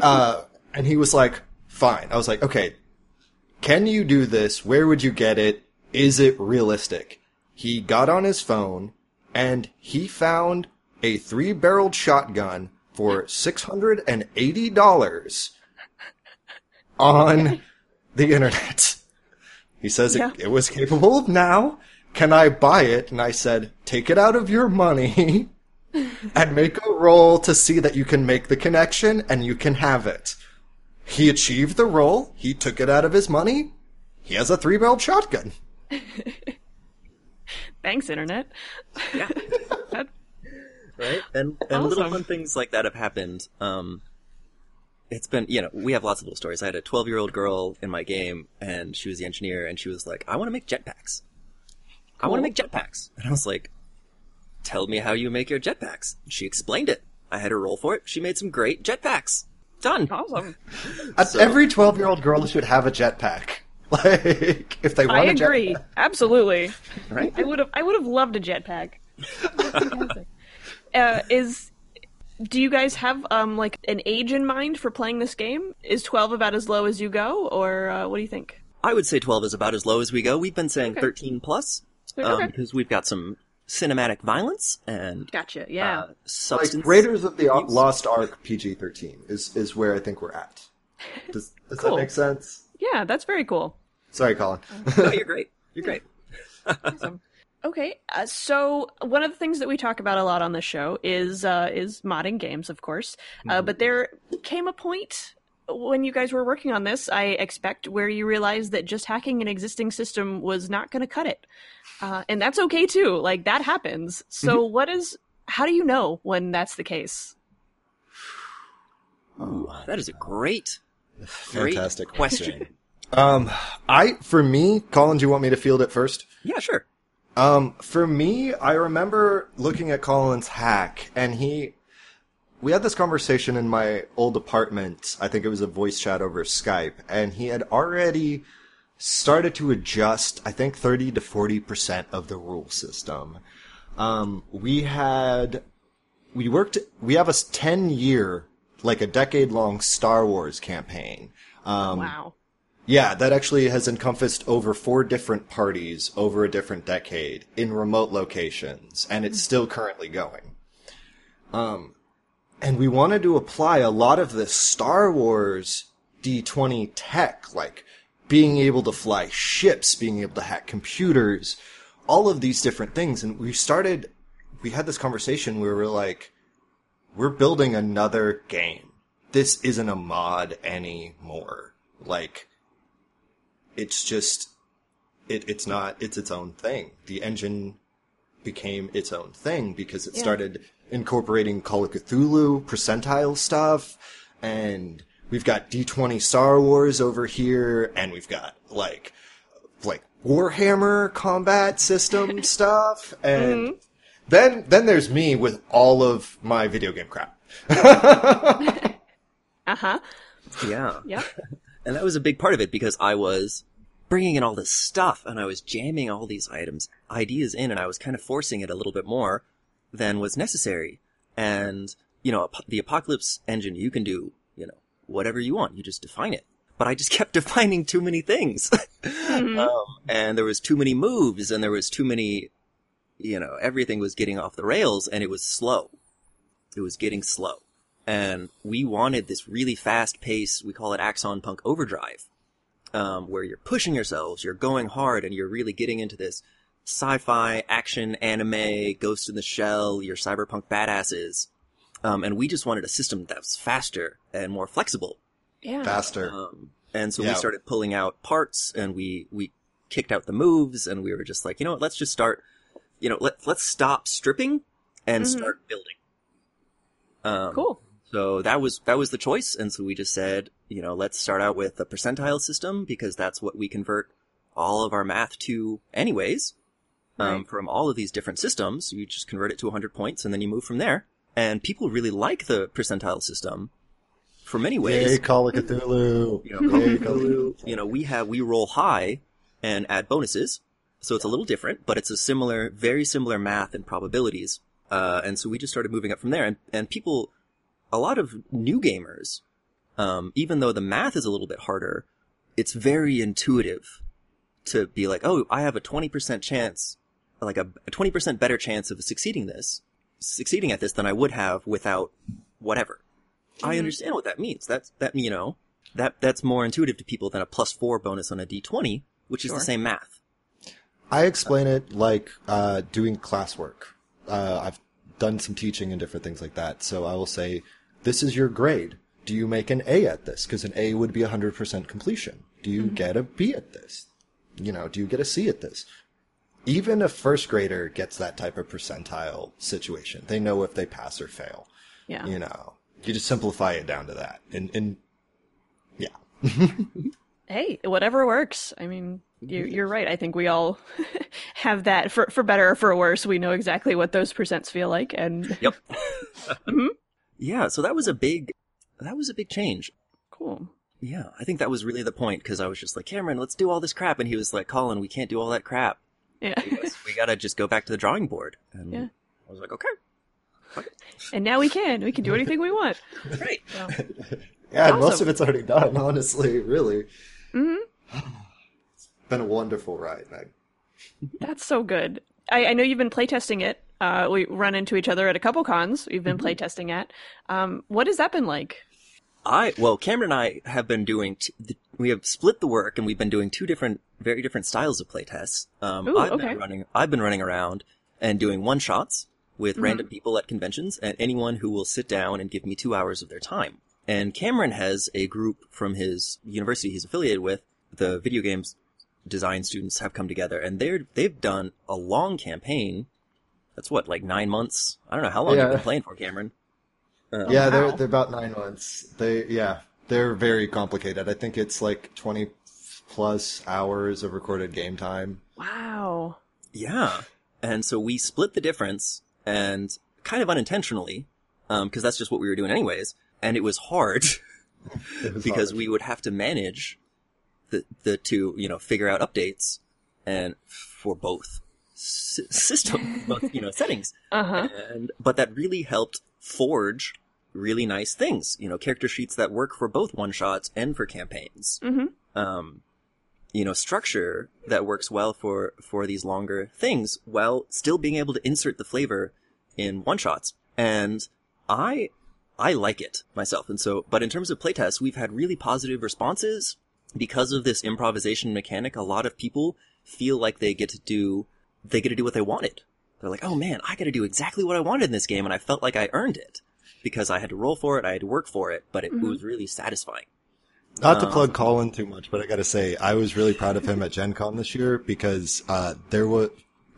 Speaker 3: Uh, and he was like, fine. I was like, okay, can you do this? Where would you get it? Is it realistic? He got on his phone and he found a three barreled shotgun for $680 on the internet. He says
Speaker 1: Yeah.
Speaker 3: it, it was capable of now. Can I buy it? And I said, take it out of your money and make a roll to see that you can make the connection and you can have it. He achieved the roll. He took it out of his money. He has a three barreled shotgun.
Speaker 1: Thanks, internet.
Speaker 2: Yeah.
Speaker 1: That-
Speaker 2: right? And and little fun things like that have happened. Um, it's been you know we have lots of little stories. I had a 12 year old girl in my game, and she was the engineer, and she was like, "I want to make jetpacks. I want to make jetpacks." And I was like, "Tell me how you make your jetpacks." She explained it. I had her roll for it. She made some great jetpacks. Done.
Speaker 1: awesome.
Speaker 2: So-
Speaker 3: Every 12 year old girl should have a jetpack. Like, if they want
Speaker 1: I
Speaker 3: a
Speaker 1: agree.
Speaker 3: jetpack.
Speaker 1: Absolutely.
Speaker 2: Right?
Speaker 1: I would have. I would have loved a jetpack. Uh, is do you guys have um like an age in mind for playing this game? Is twelve about as low as you go, or uh, what do you think?
Speaker 2: I would say 12 is about as low as we go. We've been saying
Speaker 1: Okay.
Speaker 2: 13 plus um,
Speaker 1: Okay.
Speaker 2: because we've got some cinematic violence and
Speaker 1: Gotcha. Yeah.
Speaker 2: uh,
Speaker 3: Like,
Speaker 2: substance.
Speaker 3: Raiders of the
Speaker 2: abuse.
Speaker 3: Lost Ark PG 13 is, is where I think we're at. Does, does
Speaker 1: Cool.
Speaker 3: that make sense?
Speaker 1: yeah, that's very cool.
Speaker 3: Sorry, Colin.
Speaker 2: no, you're great. You're great.
Speaker 1: Awesome. Okay, uh, so one of the things that we talk about a lot on this show is uh, is modding games, of course. Uh, but there came a point when you guys were working on this, I expect, where you realized that just hacking an existing system was not going to cut it, uh, and that's okay too. Like that happens. So, what is? How do you know when that's the case?
Speaker 2: Ooh, that is a great, great
Speaker 3: Fantastic
Speaker 2: question.
Speaker 3: Um, I, for me, Colin, do you want me to field it first?
Speaker 2: yeah, sure.
Speaker 3: Um, for me, I remember looking at Colin's hack, and he, we had this conversation in my old apartment. I think it was a voice chat over Skype, and he had already started to adjust, I think 30 to 40% of the rule system. Um, we had, we worked, we have a 10 year, like a decade long Star Wars campaign. Um,
Speaker 1: wow.
Speaker 3: yeah, that actually has encompassed over four different parties over a different decade in remote locations, and it's still currently going. Um, and we wanted to apply a lot of the Star Wars D20 tech, like being able to fly ships, being able to hack computers, all of these different things. And we started, we had this conversation where we were like, we're building another game. This isn't a mod anymore. Like, it's just it, it's not it's its own thing the engine became its own thing because it
Speaker 1: Yeah.
Speaker 3: started incorporating call of cthulhu percentile stuff and we've got d20 star wars over here and we've got like like warhammer combat system stuff and then then there's me with all of my video game crap
Speaker 1: Uh huh.
Speaker 2: Yeah.
Speaker 1: Yep.
Speaker 2: And that was a big part of it because I was bringing in all this stuff and I was jamming all these items, ideas in, and I was kind of forcing it a little bit more than was necessary. And, you know, the apocalypse engine, you can do, you know, whatever you want. You just define it. But I just kept defining too many things. um, and there was too many moves and there was too many, you know, everything was getting off the rails and it was slow. It was getting slow. And we wanted this really fast pace, we call it Axon Punk Overdrive, um, where you're pushing yourselves, you're going hard, and you're really getting into this sci-fi, action, anime, Ghost in the Shell, your cyberpunk badasses. Um, and we just wanted a system that was faster and more flexible.
Speaker 1: Yeah.
Speaker 3: Faster.
Speaker 2: Um, and so
Speaker 3: Yeah.
Speaker 2: we started pulling out parts and we, we kicked out the moves and we were just like, you know what, let's just start, you know, let, let's stop stripping and
Speaker 1: Mhm.
Speaker 2: start building. Um,
Speaker 1: Cool.
Speaker 2: so that was that was the choice, and so we just said, you know, let's start out with the percentile system because that's what we convert all of our math to, anyways. Um,
Speaker 1: Right.
Speaker 2: From all of these different systems, you just convert it to 100 points, and then you move from there. And people really like the percentile system for many ways.
Speaker 3: Yay, Call of Cthulhu.
Speaker 2: You know,
Speaker 3: Yay, Cthulhu.
Speaker 2: you know, we have we roll high and add bonuses, so it's a little different, but it's a similar, very similar math and probabilities. Uh, and so we just started moving up from there, and and people, a lot of new gamers, um, even though the math is a little bit harder, it's very intuitive to be like, oh, I have a twenty percent chance, like a twenty percent better chance of succeeding this, succeeding at this than I would have without whatever. I
Speaker 1: Mhm.
Speaker 2: understand what that means. That's that you know that that's more intuitive to people than a plus four bonus on a d twenty, which is the same math.
Speaker 3: I explain it like uh, doing classwork. Uh, I've done some teaching and different things like that. So I will say, this is your grade. Do you make an A at this? Because an A would be 100% completion. Do you get a B at this? You know, do you get a C at this? Even a first grader gets that type of percentile situation. They know if they pass or fail.
Speaker 1: Yeah.
Speaker 3: You know, you just simplify it down to that. And, and yeah.
Speaker 1: Hey, whatever works. I mean, you, you're right. I think we all have that for for better or for worse. We know exactly what those percents feel like, and
Speaker 2: Yep.
Speaker 1: Mhm.
Speaker 2: Yeah. So that was a big that was a big change.
Speaker 1: cool.
Speaker 2: Yeah, I think that was really the point because I was just like, Cameron, let's do all this crap, and he was like, Colin, we can't do all that crap.
Speaker 1: Yeah.
Speaker 2: We gotta- just go back to the drawing board. And
Speaker 1: Yeah.
Speaker 2: I was like, okay,
Speaker 1: and now we can. We can do anything we want.
Speaker 2: great.
Speaker 1: So,
Speaker 3: Yeah, and most of it's already done, honestly, really.
Speaker 1: mhm.
Speaker 3: It's been a wonderful ride, Meg.
Speaker 1: That's so good. I, I know you've been playtesting it. Uh, we run into each other at a couple cons. We've been playtesting at. Um, what has that been like?
Speaker 2: I well, Cameron and I have been doing. T- the, we have split the work, and we've been doing two different, very different styles of playtests. Um,
Speaker 1: Ooh,
Speaker 2: I've
Speaker 1: okay.
Speaker 2: been running. I've been running around and doing one shots with
Speaker 1: Mm-hmm.
Speaker 2: random people at conventions, and anyone who will sit down and give me two hours of their time. And Cameron has a group from his university he's affiliated with. The video games design students have come together, and they're they've done a long campaign. That's what, like nine months? I don't know how long
Speaker 3: Yeah.
Speaker 2: you've been playing for, Cameron. Uh,
Speaker 3: yeah,
Speaker 1: wow.
Speaker 3: they're they're about nine months. They yeah, they're very complicated. I think it's like twenty plus hours of recorded game time.
Speaker 1: Wow.
Speaker 2: Yeah. And so we split the difference and kind of unintentionally, um, cause that's just what we were doing anyways. And it was hard
Speaker 3: It was
Speaker 2: because
Speaker 3: hard.
Speaker 2: we would have to manage the, the two, you know, figure out updates and for both s- system, both, you know, settings.
Speaker 1: Uh huh.
Speaker 2: And, but that really helped forge really nice things, you know, character sheets that work for both one shots and for campaigns
Speaker 1: hmm
Speaker 2: um, you know, structure that works well for, for these longer things while still being able to insert the flavor in one shots. And I, I like it myself. And so, but in terms of playtests, we've had really positive responses because of this improvisation mechanic. A lot of people feel like they get to do, they get to do what they wanted. They're like, oh man, I got to do exactly what I wanted in this game. And I felt like I earned it because I had to roll for it. I had to work for it, but it,
Speaker 1: Mhm.
Speaker 2: was really satisfying.
Speaker 3: Not to
Speaker 2: Uh,
Speaker 3: plug Colin too much, but I gotta say I was really proud of him at Gen Con this year because uh, there was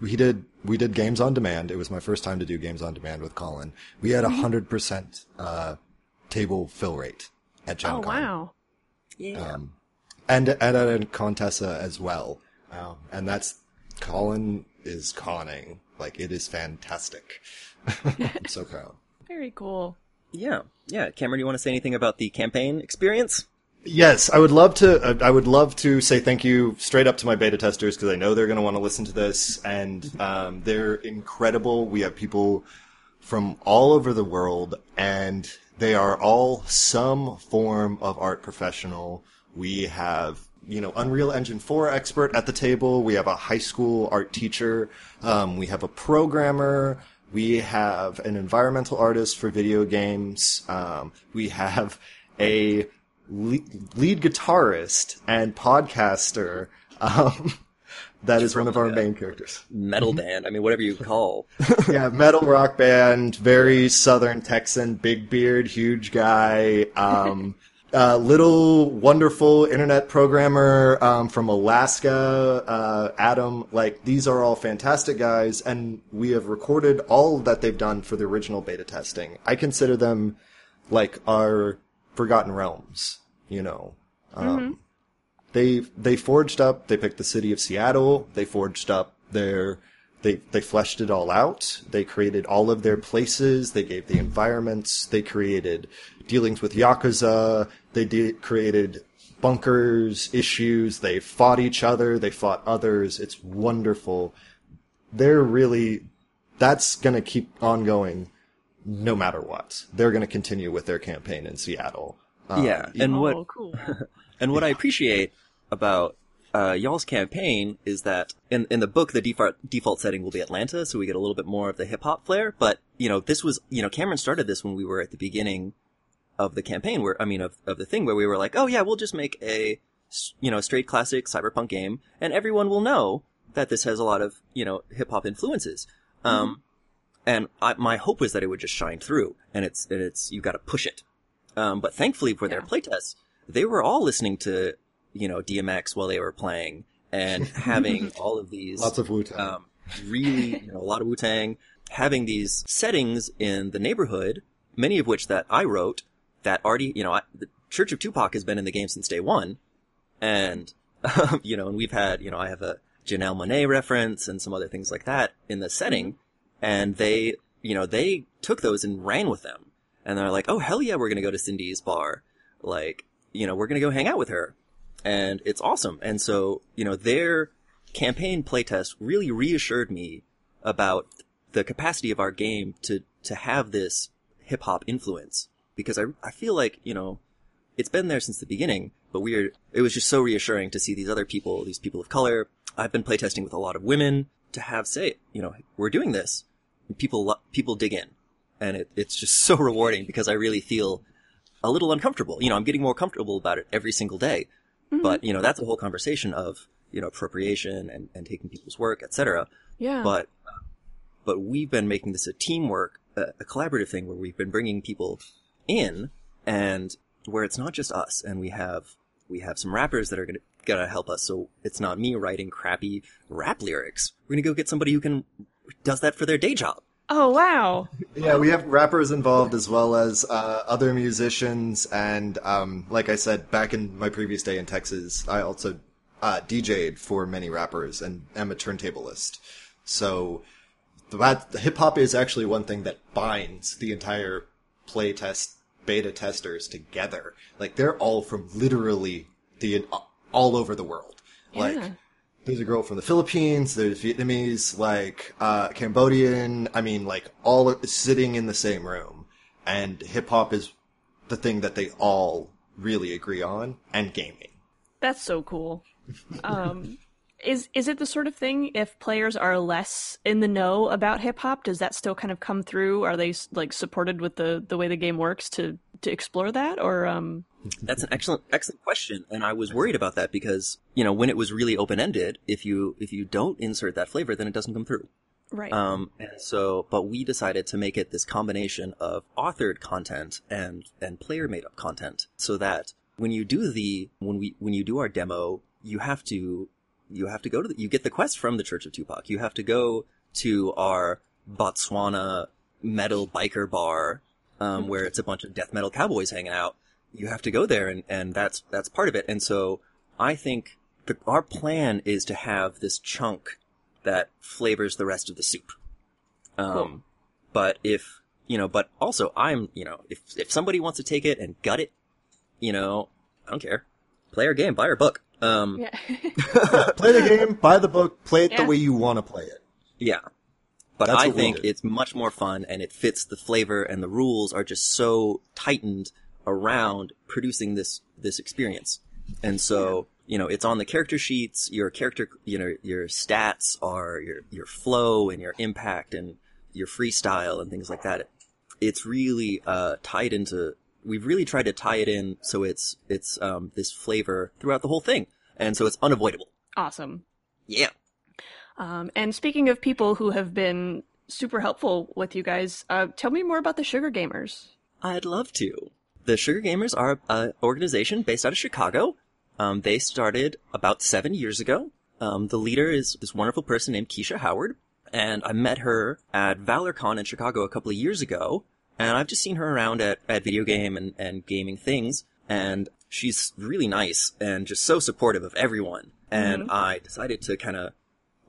Speaker 3: he did we did games on demand. It was my first time to do games on demand with Colin. We had a hundred percent uh, table fill rate at Gen
Speaker 1: Oh
Speaker 3: Con.
Speaker 1: wow.
Speaker 2: Yeah.
Speaker 3: Um, and and at Contessa as well. Um, and that's Colin is conning like it is fantastic. I'm so proud.
Speaker 1: Very cool.
Speaker 2: Yeah, yeah. Cameron, do you want to say anything about the campaign experience?
Speaker 3: Yes, I would love to. uh, I would love to say thank you straight up to my beta testers because I know they're going to want to listen to this, and um, they're incredible. We have people from all over the world, and they are all some form of art professional. We have, you know, Unreal Engine 4 expert at the table. We have a high school art teacher. Um, we have a programmer. We have an environmental artist for video games. Um, we have a lead, lead guitarist and podcaster. Um, that is one of our main characters.
Speaker 2: Metal band. I mean, whatever you call.
Speaker 3: Yeah, metal rock band, very southern Texan, big beard, huge guy. Um, uh, little wonderful internet programmer um, from Alaska, uh, Adam. Like these are all fantastic guys, and we have recorded all that they've done for the original beta testing. I consider them like our Forgotten Realms. You know, um, they they forged up. They picked the city of Seattle. They forged up their. They they fleshed it all out. They created all of their places. They gave the environments. They created dealings with yakuza. They de- created bunkers, issues. They fought each other. They fought others. It's wonderful. They're really. That's gonna keep on going, no matter what. They're gonna continue with their campaign in Seattle. Um,
Speaker 2: yeah, and what
Speaker 1: oh, cool.
Speaker 2: And what I appreciate about uh, y'all's campaign is that in in the book the default default setting will be Atlanta, so we get a little bit more of the hip hop flair. But you know, this was you know Cameron started this when we were at the beginning of the campaign, where I mean of of the thing where we were like, oh yeah, we'll just make a you know straight classic cyberpunk game, and everyone will know that this has a lot of you know hip hop influences. Um, and I, my hope was that it would just shine through, and it's and it's you've got to push it. Um, but thankfully for their
Speaker 1: Yeah.
Speaker 2: playtests, they were all listening to, you know, DMX while they were playing and having all of these,
Speaker 3: Lots of Wu Tang.
Speaker 2: um, really, you know, a lot of Wu Tang, having these settings in the neighborhood, many of which that I wrote, that already, you know, I, the Church of Tupac has been in the game since day one, and um, you know, and we've had, you know, I have a Janelle Monáe reference and some other things like that in the setting, and they, you know, they took those and ran with them, and they're like, oh hell yeah, we're gonna go to Cindy's bar, like, you know, we're gonna go hang out with her, and it's awesome, and so, you know, their campaign playtest really reassured me about the capacity of our game to to have this hip hop influence because I I feel like you know it's been there since the beginning, but we're it was just so reassuring to see these other people, these people of color. I've been playtesting with a lot of women to have say, you know, we're doing this. And people people dig in, and it, it's just so rewarding because I really feel a little uncomfortable. You know, I'm getting more comfortable about it every single day. Mm-hmm. But you know, that's a whole conversation of you know appropriation and, and taking people's work, etc
Speaker 1: Yeah.
Speaker 2: but but we've been making this a teamwork, a, a collaborative thing where we've been bringing people in, and where it's not just us, and we have we have some rappers that are gonna gonna help us. So it's not me writing crappy rap lyrics. We're gonna go get somebody who can does that for their day job.
Speaker 1: oh wow.
Speaker 3: Yeah, we have rappers involved as well as uh, other musicians, and um, like I said, back in my previous day in Texas, I also uh, DJ'd for many rappers and am a turntablist. So the, the hip hop is actually one thing that binds the entire play test beta testers together. Like they're all from literally the all over the world. Like there's a girl from the Philippines, there's Vietnamese, like uh, Cambodian. I mean, like all sitting in the same room, and hip hop is the thing that they all really agree on, and gaming.
Speaker 1: That's so cool. Um, is is it the sort of thing if players are less in the know about hip hop, does that still kind of come through? Are they like supported with the the way the game works to to explore that, or um?
Speaker 2: That's an excellent excellent question, and I was worried about that because you know when it was really open ended, if you if you don't insert that flavor, then it doesn't come through.
Speaker 1: Right.
Speaker 2: Um, and so, but we decided to make it this combination of authored content and and player made up content, so that when you do the when we when you do our demo, you have to you have to go to the, you get the quest from the Church of Tupac. You have to go to our Botswana metal biker bar, um, where it's a bunch of death metal cowboys hanging out. You have to go there, and and that's that's part of it. And so, I think the, our plan is to have this chunk that flavors the rest of the soup. Um,
Speaker 1: Cool.
Speaker 2: but if you know, but also I'm, you know, if, if somebody wants to take it and gut it, you know, I don't care. Play our game, buy our book. Um,
Speaker 1: Yeah.
Speaker 3: play the game, buy the book, play it
Speaker 1: Yeah.
Speaker 3: the way you want to play it.
Speaker 2: Yeah. But
Speaker 3: That's
Speaker 2: I
Speaker 3: what we
Speaker 2: think it's much more fun and it fits the flavor and the rules are just so tightened around producing this, this experience. And so, you know, it's on the character sheets, your character, you know, your stats are your, your flow and your impact and your freestyle and things like that. It's really, uh, tied into, we've really tried to tie it in so it's, it's, um, this flavor throughout the whole thing. And so it's unavoidable.
Speaker 1: awesome.
Speaker 2: Yeah.
Speaker 1: Um, and speaking of people who have been super helpful with you guys, uh, tell me more about the Sugar Gamers.
Speaker 2: I'd love to. The Sugar Gamers are an organization based out of Chicago. Um, they started about seven years ago. Um, the leader is this wonderful person named Keisha Howard, and I met her at ValorCon in Chicago a couple of years ago, and I've just seen her around at, at video game and, and gaming things, and she's really nice and just so supportive of everyone. And I decided to kind of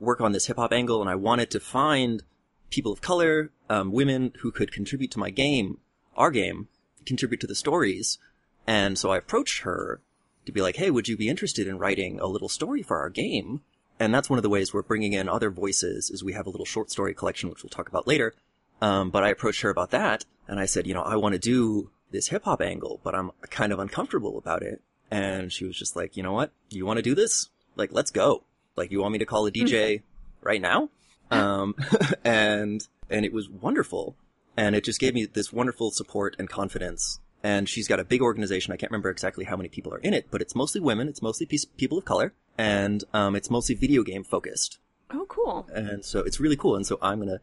Speaker 2: work on this hip hop angle, and I wanted to find people of color, um, women who could contribute to my game, our game, contribute to the stories. And so I approached her to be like, hey, would you be interested in writing a little story for our game? And that's one of the ways we're bringing in other voices is we have a little short story collection, which we'll talk about later. Um, but I approached her about that and I said, you know, I want to do this hip hop angle, but I'm kind of uncomfortable about it. And she was just like, you know what? You want to do this? Like, let's go. Like, you want me to call a DJ right now? Um, and, and it was wonderful. And it just gave me this wonderful support and confidence. And she's got a big organization. I can't remember exactly how many people are in it, but it's mostly women. It's mostly piece, people of color and, um, it's mostly video game focused.
Speaker 1: Oh, cool.
Speaker 2: And so it's really cool. And so I'm going to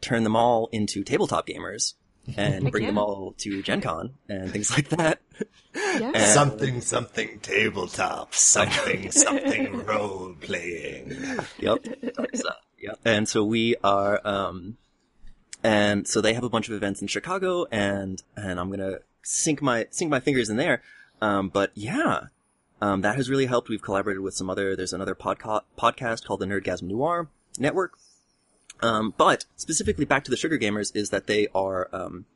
Speaker 2: turn them all into tabletop gamers and bring them all to Gen Con and things like that.
Speaker 1: Yeah.
Speaker 2: And-
Speaker 3: Something, something tabletop, something, something role playing.
Speaker 2: yep. So, yep. And so we are, um, and so they have a bunch of events in Chicago and, and I'm gonna sink my, sink my fingers in there. Um, but yeah, um, that has really helped. We've collaborated with some other, there's another podca- podcast called the Nerdgasm Noir Network. Um, but specifically back to the Sugar Gamers is that they are, um,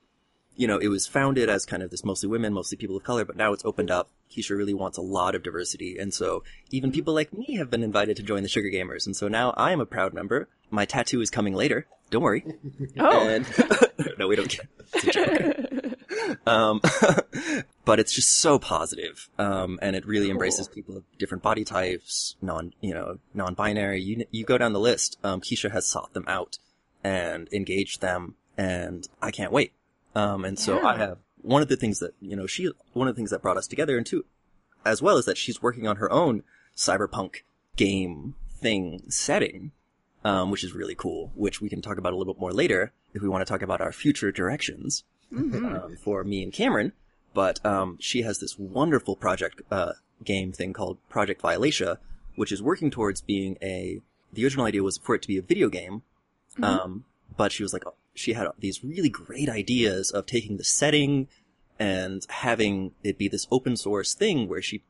Speaker 2: you know, it was founded as kind of this mostly women, mostly people of color, but now it's opened up. Keisha really wants a lot of diversity. And so even people like me have been invited to join the Sugar Gamers. And so now I am a proud member. My tattoo is coming later. Don't worry.
Speaker 1: Oh.
Speaker 2: And no, we don't care. It's a joke. um, but it's just so positive. Um, and it really embraces people of different body types, non, you know, non-binary. You, you go down the list. Um, Keisha has sought them out and engaged them and I can't wait. Um, and so
Speaker 1: Yeah.
Speaker 2: I have one of the things that, you know, she, one of the things that brought us together and two, as well as that she's working on her own cyberpunk game thing setting, um, which is really cool, which we can talk about a little bit more later if we want to talk about our future directions um, for me and Cameron. But um, she has this wonderful project uh, game thing called Project Violatia, which is working towards being a. The original idea was for it to be a video game, um, but she was like, she had these really great ideas of taking the setting and having it be this open source thing where she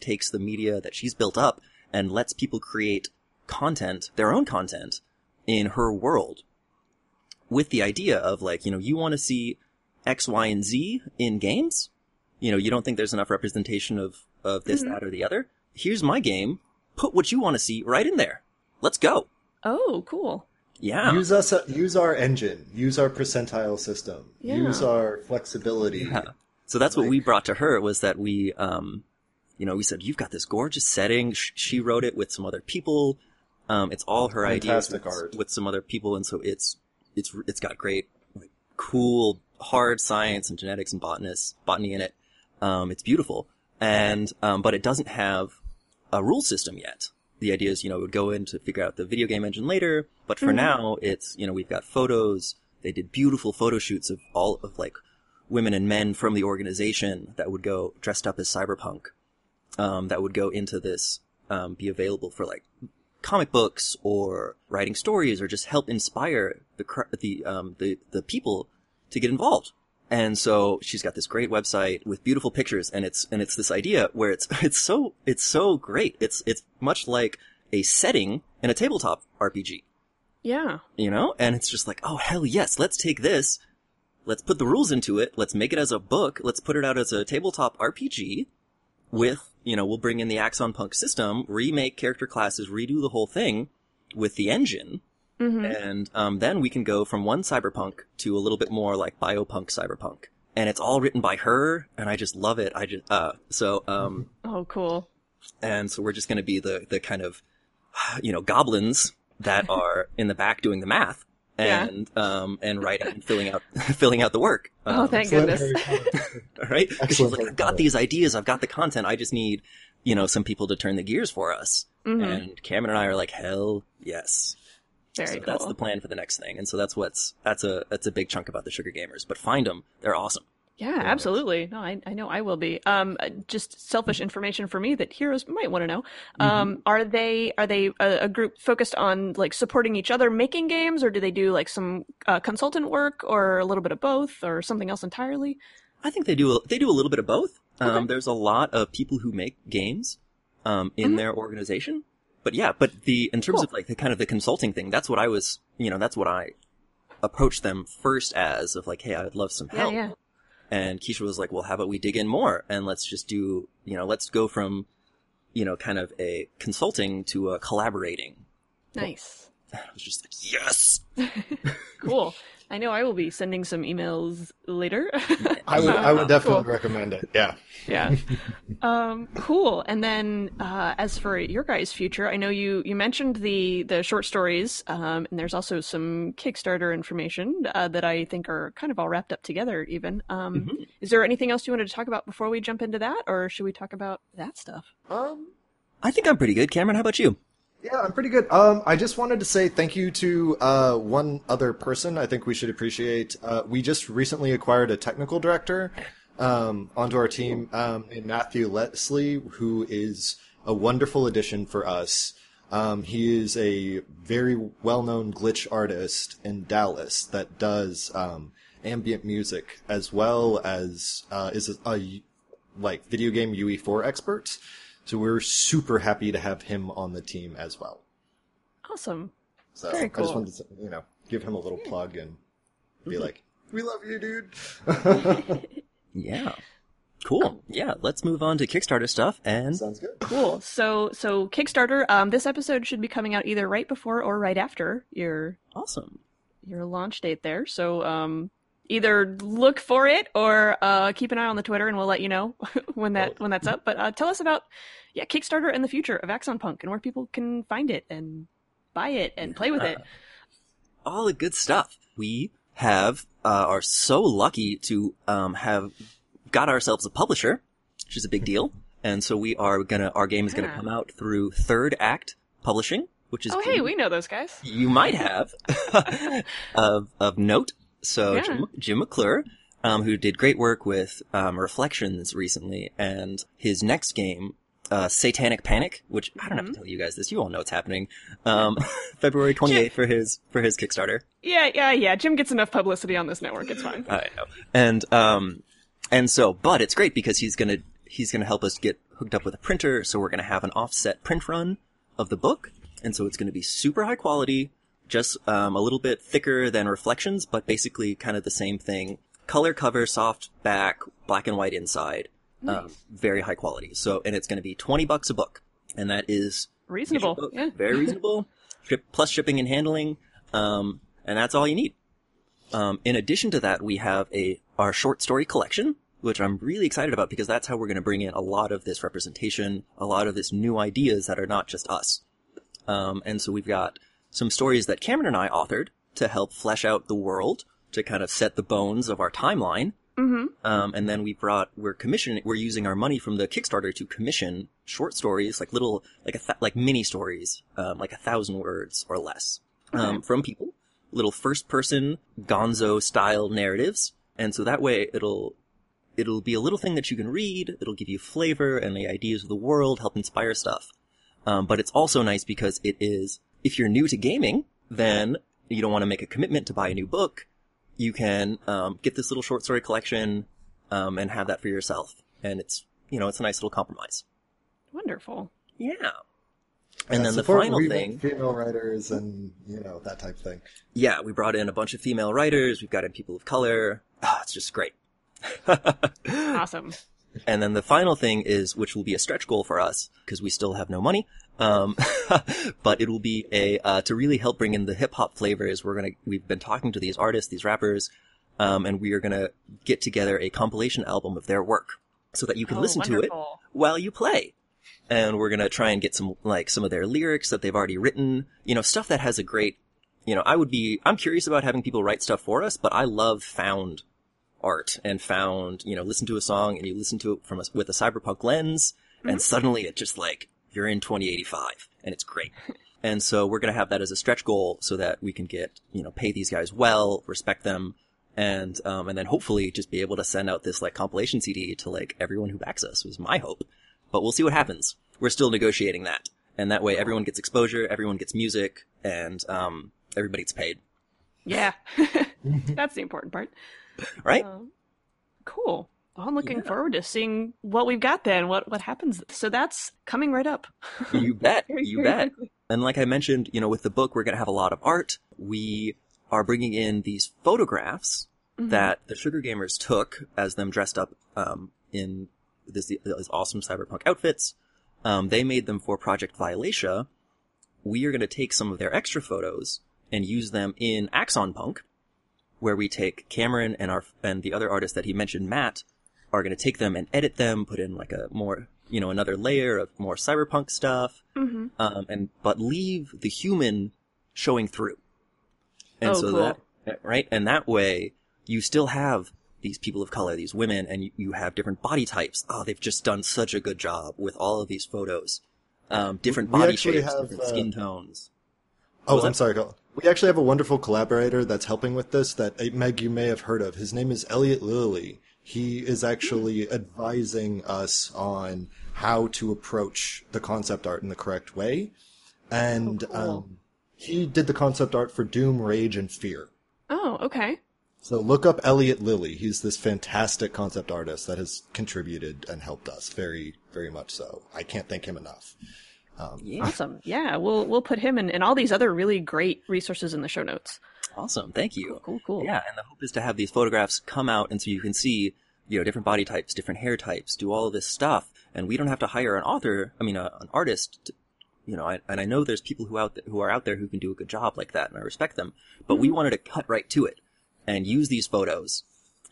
Speaker 2: takes the media that she's built up and lets people create content, their own content in her world with the idea of like, you know, you want to see X, Y, and Z in games. You know, you don't think there's enough representation of, of this, mm-hmm. that, or the other. Here's my game. Put what you want to see right in there. Let's go.
Speaker 1: Oh, cool.
Speaker 2: Yeah.
Speaker 3: Use us, use our engine, use our percentile system,
Speaker 1: Yeah.
Speaker 3: use our flexibility.
Speaker 2: Yeah. So that's what we brought to her was that we, um, you know, we said, you've got this gorgeous setting. Sh- She wrote it with some other people. Um, it's all her ideas with, with some other people. And so it's, it's, it's got great, like, cool, hard science and genetics and botanists, botany in it. Um, it's beautiful. And, um, but it doesn't have a rule system yet. The idea is, you know, it would go in to figure out the video game engine later, but for now, it's, you know, we've got photos. They did beautiful photo shoots of all of like women and men from the organization that would go dressed up as cyberpunk, um, that would go into this, um, be available for like comic books or writing stories or just help inspire the, the, um, the, the people to get involved. And so she's got this great website with beautiful pictures and it's, and it's this idea where it's, it's so, it's so great. It's, it's much like a setting in a tabletop RPG,
Speaker 1: Yeah.
Speaker 2: you know? And it's just like, oh hell yes, let's take this let's put the rules into it. Let's make it as a book. Let's put it out as a tabletop RPG with, you know, we'll bring in the Axon Punk system, remake character classes, redo the whole thing with the engine.
Speaker 1: Mm-hmm.
Speaker 2: And um, then we can go from one cyberpunk to a little bit more like biopunk cyberpunk. And it's all written by her, and I just love it. I just uh so um
Speaker 1: Oh, cool.
Speaker 2: and so we're just going to be the the kind of you know goblins that are in the back doing the math
Speaker 1: Yeah.
Speaker 2: and um and writing and filling out filling out the work.
Speaker 1: Oh,
Speaker 2: Um,
Speaker 1: thank goodness.
Speaker 3: Harry Potter.
Speaker 2: all right? 'Cause she's like, I've got these ideas, I've got the content, I just need you know some people to turn the gears for us.
Speaker 1: Mhm.
Speaker 2: And Cameron and I are like, hell yes.
Speaker 1: Very
Speaker 2: so
Speaker 1: cool.
Speaker 2: that's the plan for the next thing, and so that's what's that's a that's a big chunk about the Sugar Gamers. But find them; they're awesome.
Speaker 1: Yeah, absolutely. No, I, I know I will be. Um, uh, just selfish information for me that heroes might want to know. Um, are they are they a, a group focused on like supporting each other making games, or do they do like some uh, consultant work, or a little bit of both, or something else entirely?
Speaker 2: I think they do they do a little bit of both. Um,
Speaker 1: Okay.
Speaker 2: There's a lot of people who make games um, in
Speaker 1: Mhm.
Speaker 2: their organization, but yeah, but the in terms
Speaker 1: Cool.
Speaker 2: of like the kind of the consulting thing, that's what I was, you know, that's what I approached them first as of like, hey, I would love some help.
Speaker 1: yeah.
Speaker 2: And Keisha was like, well, how about we dig in more and let's just do, you know, let's go from, you know, kind of a consulting to a collaborating.
Speaker 1: Nice.
Speaker 2: I was just like, yes.
Speaker 1: Cool. I know I will be sending some emails later.
Speaker 3: I would, I would
Speaker 1: Uh,
Speaker 3: definitely
Speaker 1: cool.
Speaker 3: recommend it. Yeah.
Speaker 1: yeah. Um, cool. And then, uh, as for your guys' future, I know you, you mentioned the, the short stories, um, and there's also some Kickstarter information, uh, that I think are kind of all wrapped up together even. Um,
Speaker 2: Mhm.
Speaker 1: is there anything else you wanted to talk about before we jump into that, or should we talk about that stuff?
Speaker 3: Um,
Speaker 2: I think I'm pretty good. Cameron, how about you?
Speaker 3: Yeah, I'm pretty good. Um, I just wanted to say thank you to uh, one other person. I think we should appreciate. Uh, we just recently acquired a technical director um, onto our team um, named Matthew Leslie, who is a wonderful addition for us. Um, he is a very well-known glitch artist in Dallas that does um, ambient music as well as uh, is a, a like video game UE4 expert. So we're super happy to have him on the team as well.
Speaker 1: Awesome.
Speaker 3: So
Speaker 1: Very
Speaker 3: I just wanted to, you know, give him a little plug and be like, "We love you, dude."
Speaker 2: Yeah. Cool. Yeah, let's move on to Kickstarter stuff and
Speaker 3: Sounds good.
Speaker 1: Cool. So, so Kickstarter, um, this episode should be coming out either right before or right after your
Speaker 2: awesome.
Speaker 1: your launch date there. So um, either look for it or uh, keep an eye on the Twitter, and we'll let you know when that when that's up. But uh, tell us about yeah Kickstarter and the future of Axon Punk and where people can find it and buy it and play with it.
Speaker 2: All the good stuff. We have uh, are so lucky to um, have got ourselves a publisher, which is a big deal. And so we are gonna our game is gonna come out through Third Act Publishing, which is
Speaker 1: Oh hey, we know those guys.
Speaker 2: you might have of of note. So
Speaker 1: Yeah.
Speaker 2: Jim, Jim McClure, um, who did great work with um, Reflections recently, and his next game, uh, Satanic Panic, which I don't have to tell you guys this. You all know what's happening. Um, February twenty eighth for his for his Kickstarter.
Speaker 1: Yeah, yeah, yeah. Jim gets enough publicity on this network. It's fine.
Speaker 2: I know. And um, and so, but it's great because he's gonna he's gonna help us get hooked up with a printer. So we're gonna have an offset print run of the book, and so it's gonna be super high quality, just um, a little bit thicker than Reflections, but basically kind of the same thing. Color cover, soft back, black and white inside, um, very high quality. So, and it's gonna be twenty bucks a book, and that is
Speaker 1: Reasonable.
Speaker 2: book.
Speaker 1: Yeah.
Speaker 2: Very reasonable. Ship, plus shipping and handling. Um, and that's all you need. Um, in addition to that, we have a, our short story collection, which I'm really excited about because that's how we're going to bring in a lot of this representation, a lot of this new ideas that are not just us. Um, and so we've got some stories that Cameron and I authored to help flesh out the world, to kind of set the bones of our timeline.
Speaker 1: Mm-hmm.
Speaker 2: Um, and then we brought, we're commissioning, we're using our money from the Kickstarter to commission short stories, like little, like a, th- like mini stories, um, like a thousand words or less, um, from people, little first person gonzo style narratives. And so that way it'll, it'll be a little thing that you can read, it'll give you flavor and the ideas of the world, help inspire stuff. Um, but it's also nice because it is, if you're new to gaming, then you don't want to make a commitment to buy a new book. You can um, get this little short story collection um, and have that for yourself, and it's you know it's a nice little compromise.
Speaker 1: Wonderful.
Speaker 2: Yeah. And
Speaker 3: Yeah,
Speaker 2: then the final thing,
Speaker 3: female writers, and you know that type of thing.
Speaker 2: yeah, we brought in a bunch of female writers. We've got in people of color. Ah, it's just great.
Speaker 1: Awesome.
Speaker 2: And then the final thing is, which will be a stretch goal for us, because we still have no money. Um, but it will be a, uh, to really help bring in the hip hop flavors. We're gonna, we've been talking to these artists, these rappers, um, and we are gonna get together a compilation album of their work so that you can
Speaker 1: Oh,
Speaker 2: listen to it while you play. And we're gonna try and get some, like, some of their lyrics that they've already written, you know, stuff that has a great, you know, I would be, I'm curious about having people write stuff for us, but I love found art and found, you know, listen to a song and you listen to it from a, with a cyberpunk lens and suddenly it just like, you're in 2085 and it's great. and so we're going to have that as a stretch goal so that we can get, you know, pay these guys well, respect them. And, um, and then hopefully just be able to send out this like compilation CD to like everyone who backs us was my hope. But we'll see what happens. We're still negotiating that. And that way everyone gets exposure, everyone gets music, and, um, everybody gets paid.
Speaker 1: Yeah. That's the important part.
Speaker 2: Right?
Speaker 1: Um, cool. Well, I'm looking forward to seeing what we've got then, what what happens. So that's coming right up.
Speaker 2: You bet. You bet. And like I mentioned, you know, with the book, we're going to have a lot of art. We are bringing in these photographs
Speaker 1: Mm-hmm.
Speaker 2: that the Sugar Gamers took as them dressed up um, in this, these awesome cyberpunk outfits. Um, they made them for Project Violatia. We are going to take some of their extra photos and use them in Axon Punk, where we take Cameron and our and the other artist that he mentioned, Matt, are going to take them and edit them, put in like a more you know another layer of more cyberpunk stuff,
Speaker 1: Mhm.
Speaker 2: um, and but leave the human showing through. And
Speaker 1: Oh,
Speaker 2: so
Speaker 1: cool.
Speaker 2: that right, and that way you still have these people of color, these women, and you, you have different body types. Oh, they've just done such a good job with all of these photos. Um, different
Speaker 3: We
Speaker 2: body
Speaker 3: actually
Speaker 2: shapes,
Speaker 3: have,
Speaker 2: different
Speaker 3: uh,
Speaker 2: skin tones.
Speaker 3: Oh, I'm
Speaker 2: that?
Speaker 3: sorry, Colin. We actually have a wonderful collaborator that's helping with this that uh, Meg you may have heard of. His name is Elliot Lilly. He is actually advising us on how to approach the concept art in the correct way. And
Speaker 1: Oh, cool.
Speaker 3: um, he did the concept art for Doom, Rage, and Fear.
Speaker 1: Oh, okay.
Speaker 3: So look up Elliot Lilly. He's this fantastic concept artist that has contributed and helped us very, very much so. I can't thank him enough.
Speaker 2: Yeah,
Speaker 1: Awesome. Yeah, we'll we'll put him and all these other really great resources in the show notes.
Speaker 2: Awesome. Thank you.
Speaker 1: Cool, cool.
Speaker 2: Yeah, and the hope is to have these photographs come out, and so you can see, you know, different body types, different hair types, do all of this stuff, and we don't have to hire an author. I mean, a, an artist. To, you know, I, and I know there's people who out who are out there who can do a good job like that, and I respect them. But we mm-hmm. wanted to cut right to it and use these photos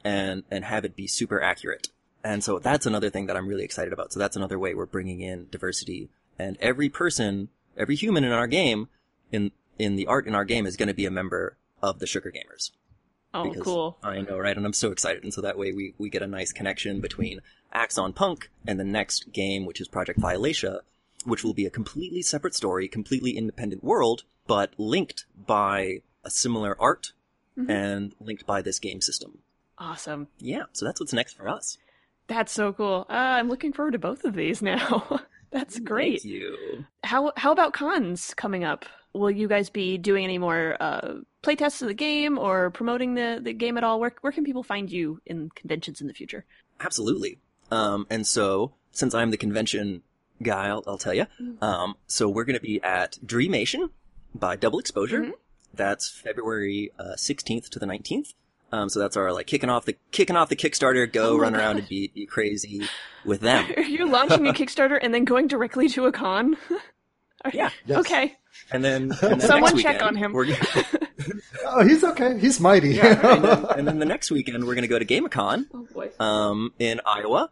Speaker 2: and and have it be super accurate. And so that's another thing that I'm really excited about. So that's another way we're bringing in diversity, and every person, every human in our game, in in the art in our game is going to be a member of the Sugar Gamers.
Speaker 1: Oh, cool.
Speaker 2: I know, right? And I'm so excited. And so that way we, we get a nice connection between Axon Punk and the next game, which is Project Violatia, which will be a completely separate story, completely independent world, but linked by a similar art
Speaker 1: Mm-hmm.
Speaker 2: and linked by this game system.
Speaker 1: Awesome.
Speaker 2: Yeah, so that's what's next for us.
Speaker 1: That's so cool. Uh, I'm looking forward to both of these now. That's great.
Speaker 2: Thank you.
Speaker 1: How how about cons coming up? Will you guys be doing any more uh, playtests of the game or promoting the, the game at all? Where where can people find you in conventions in the future?
Speaker 2: Absolutely. Um, and so, since I'm the convention guy, I'll, I'll tell you. Um, so we're going to be at Dreamation by Double Exposure. That's February uh, 16th to the 19th. Um, so that's our like kicking off the kicking off the Kickstarter. Go
Speaker 1: Oh
Speaker 2: run around and be, be crazy with them.
Speaker 1: Are you launching a Kickstarter and then going directly to a con?
Speaker 2: Yeah.
Speaker 3: Yes.
Speaker 1: Okay.
Speaker 2: And then, and then
Speaker 1: Someone check
Speaker 2: weekend,
Speaker 1: on him.
Speaker 2: We're,
Speaker 3: Oh, he's okay. He's mighty.
Speaker 2: and, then, and then the next weekend we're going to go to Gamicon.
Speaker 1: Oh boy.
Speaker 2: um, in Iowa.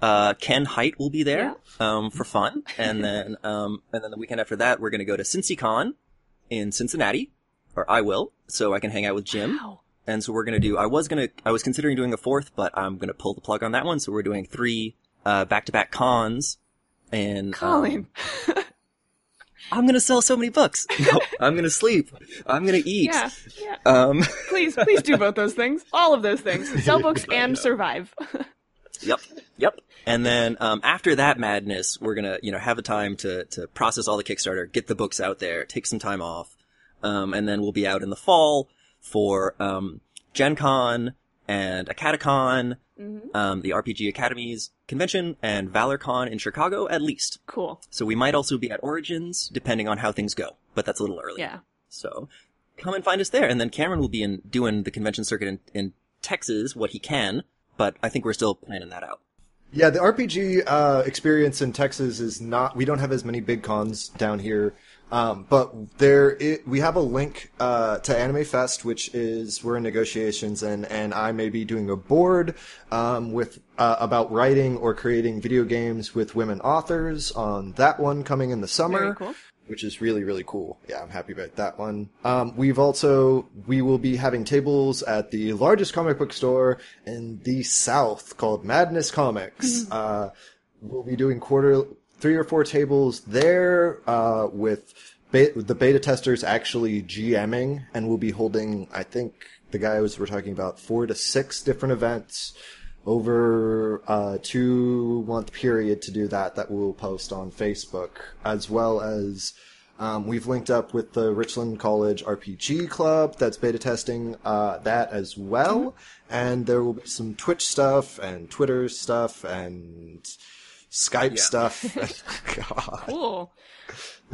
Speaker 2: Uh, Ken Hite will be there, um, for fun. And then, um, and then the weekend after that, we're going to go to CincyCon in Cincinnati, or I will, so I can hang out with Jim.
Speaker 1: Wow.
Speaker 2: And so we're going to do, I was going to, I was considering doing a fourth, but I'm going to pull the plug on that one. So we're doing three, uh, back-to-back cons. And, um,
Speaker 1: Colin.
Speaker 2: I'm going to sell so many books. No, I'm going to sleep. I'm going to eat.
Speaker 1: yeah. Yeah.
Speaker 2: Um,
Speaker 1: Please, please do both those things. All of those things. Sell books and survive.
Speaker 2: Yep. Yep. And then um, after that madness, we're gonna you know have a time to to process all the Kickstarter, get the books out there, take some time off, um, and then we'll be out in the fall for um, Gen Con and AcadeCon um, the RPG Academies convention, and ValorCon in Chicago at least.
Speaker 1: Cool.
Speaker 2: So we might also be at Origins, depending on how things go, but that's a little early.
Speaker 1: Yeah.
Speaker 2: So come and find us there, and then Cameron will be in doing the convention circuit in, in Texas, what he can, but I think we're still planning that out.
Speaker 3: Yeah, the RPG uh, experience in Texas is not. We don't have as many big cons down here, um, but there it, we have a link uh, to Anime Fest, which is we're in negotiations, and and I may be doing a board um, with uh, about writing or creating video games with women authors on that one coming in the summer
Speaker 1: Very cool.
Speaker 3: which is really really cool. Yeah, I'm happy about that one. Um, we've also we will be having tables at the largest comic book store in the South called Madness Comics. Uh, we'll be doing quarter three or four tables there uh, with be- the beta testers actually GMing, and we'll be holding I think the guys were talking about four to six different events over a two month period to do that that we'll post on Facebook, as well as um, we've linked up with the Richland College RPG Club that's beta testing uh, that as well, and there will be some Twitch stuff and Twitter stuff and Skype
Speaker 2: Yeah.
Speaker 3: stuff.
Speaker 1: Cool.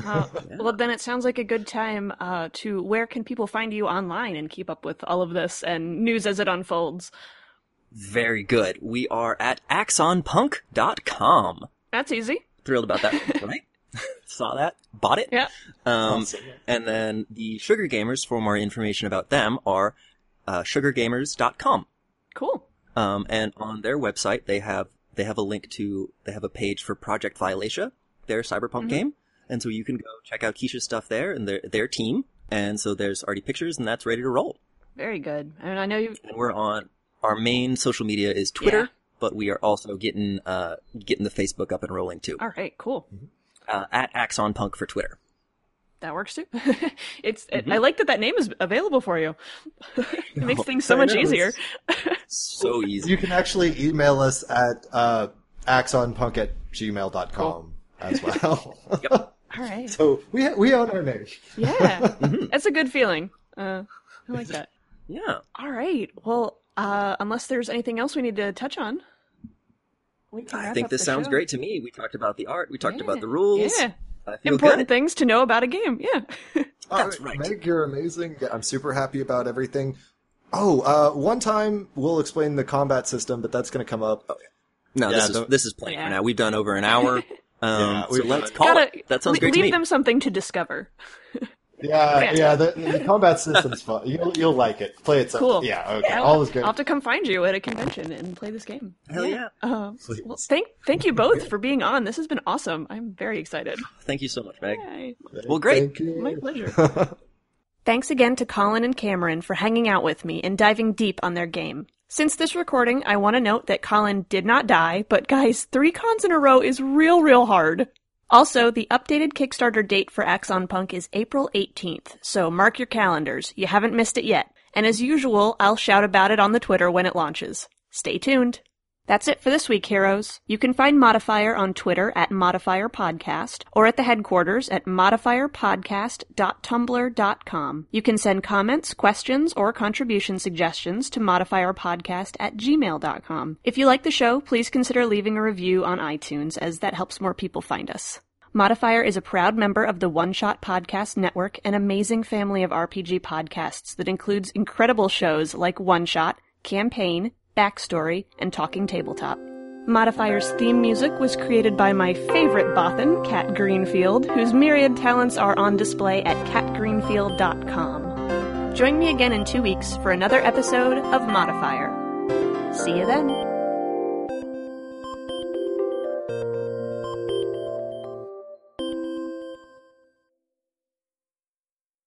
Speaker 1: Uh, Well, then it sounds like a good time uh, to. Where can people find you online and keep up with all of this and news as it unfolds?
Speaker 2: Very good. We are at axonpunk.com.
Speaker 1: That's easy.
Speaker 2: Thrilled about that, right? Saw that, bought it.
Speaker 1: Yeah.
Speaker 2: Um,
Speaker 3: Awesome.
Speaker 2: and then the Sugar Gamers, for more information about them, are uh, sugargamers.com.
Speaker 1: Cool.
Speaker 2: Um, and on their website, they have they have a link to they have a page for Project Violatia, their cyberpunk game, and so you can go check out Keisha's stuff there and their their team. And so there's already pictures, and that's ready to roll.
Speaker 1: Very good. I And I know you.
Speaker 2: And we're on our main social media is Twitter,
Speaker 1: Yeah.
Speaker 2: but we are also getting uh getting the Facebook up and rolling too.
Speaker 1: All right. Cool.
Speaker 2: Uh, at Axon Punk for Twitter.
Speaker 1: That works too. it's. It, I like that that name is available for you. it makes things so
Speaker 3: I
Speaker 1: much
Speaker 3: know,
Speaker 1: easier.
Speaker 2: So easy.
Speaker 3: You can actually email us at uh, axonpunk at gmail.com as well.
Speaker 1: All right.
Speaker 3: so we, we own our name.
Speaker 1: Yeah. That's a good feeling. Uh, I like that.
Speaker 2: Yeah.
Speaker 1: All right. Well, uh, unless there's anything else we need to touch on, we can
Speaker 2: I think
Speaker 1: up
Speaker 2: this
Speaker 1: the
Speaker 2: sounds
Speaker 1: show.
Speaker 2: great to me. We talked about the art. We talked
Speaker 1: Yeah.
Speaker 2: about the rules.
Speaker 1: Yeah.
Speaker 2: I feel
Speaker 1: Important
Speaker 2: good.
Speaker 1: things to know about a game. Yeah.
Speaker 2: That's right.
Speaker 3: Meg, you're amazing. Yeah, I'm super happy about everything. Oh, uh, one time we'll explain the combat system, but that's going to come up.
Speaker 2: No,
Speaker 3: Yeah,
Speaker 2: this is
Speaker 3: don't-
Speaker 2: this is playing
Speaker 1: Yeah.
Speaker 2: for now. We've done over an hour. Um,
Speaker 3: Yeah,
Speaker 2: so let's call
Speaker 1: Gotta
Speaker 2: it. That sounds
Speaker 1: le-
Speaker 2: great
Speaker 1: leave
Speaker 2: to me.
Speaker 1: them something to discover.
Speaker 3: Yeah,
Speaker 1: Yeah.
Speaker 3: yeah. The, the combat system's fun. You'll you'll like it. Play it. Some,
Speaker 1: Cool.
Speaker 3: Yeah. Okay.
Speaker 1: I'll,
Speaker 3: All is good.
Speaker 1: I'll have to come find you at a convention and play this game.
Speaker 2: Hell yeah.
Speaker 1: Uh, well, thank thank you both for being on. This has been awesome. I'm very excited.
Speaker 2: Thank you so much, Meg.
Speaker 1: Yay.
Speaker 2: Well, great.
Speaker 3: Thank you.
Speaker 1: My pleasure. Thanks again to Colin and Cameron for hanging out with me and diving deep on their game. Since this recording, I want to note that Colin did not die, but guys, three cons in a row is real, real hard. Also, the updated Kickstarter date for Axon Punk is April 18th, so mark your calendars. You haven't missed it yet. And as usual, I'll shout about it on the Twitter when it launches. Stay tuned. That's it for this week, heroes. You can find Modifier on Twitter at Modifier Podcast or at the headquarters at modifierpodcast.tumblr.com. You can send comments, questions, or contribution suggestions to modifierpodcast at gmail.com. If you like the show, please consider leaving a review on iTunes as that helps more people find us. Modifier is a proud member of the One Shot Podcast Network, an amazing family of RPG podcasts that includes incredible shows like One Shot, Campaign, Backstory, and Talking Tabletop. Modifier's theme music was created by my favorite Bothan, Kat Greenfield, whose myriad talents are on display at katgreenfield.com. Join me again in two weeks for another episode of Modifier. See you then.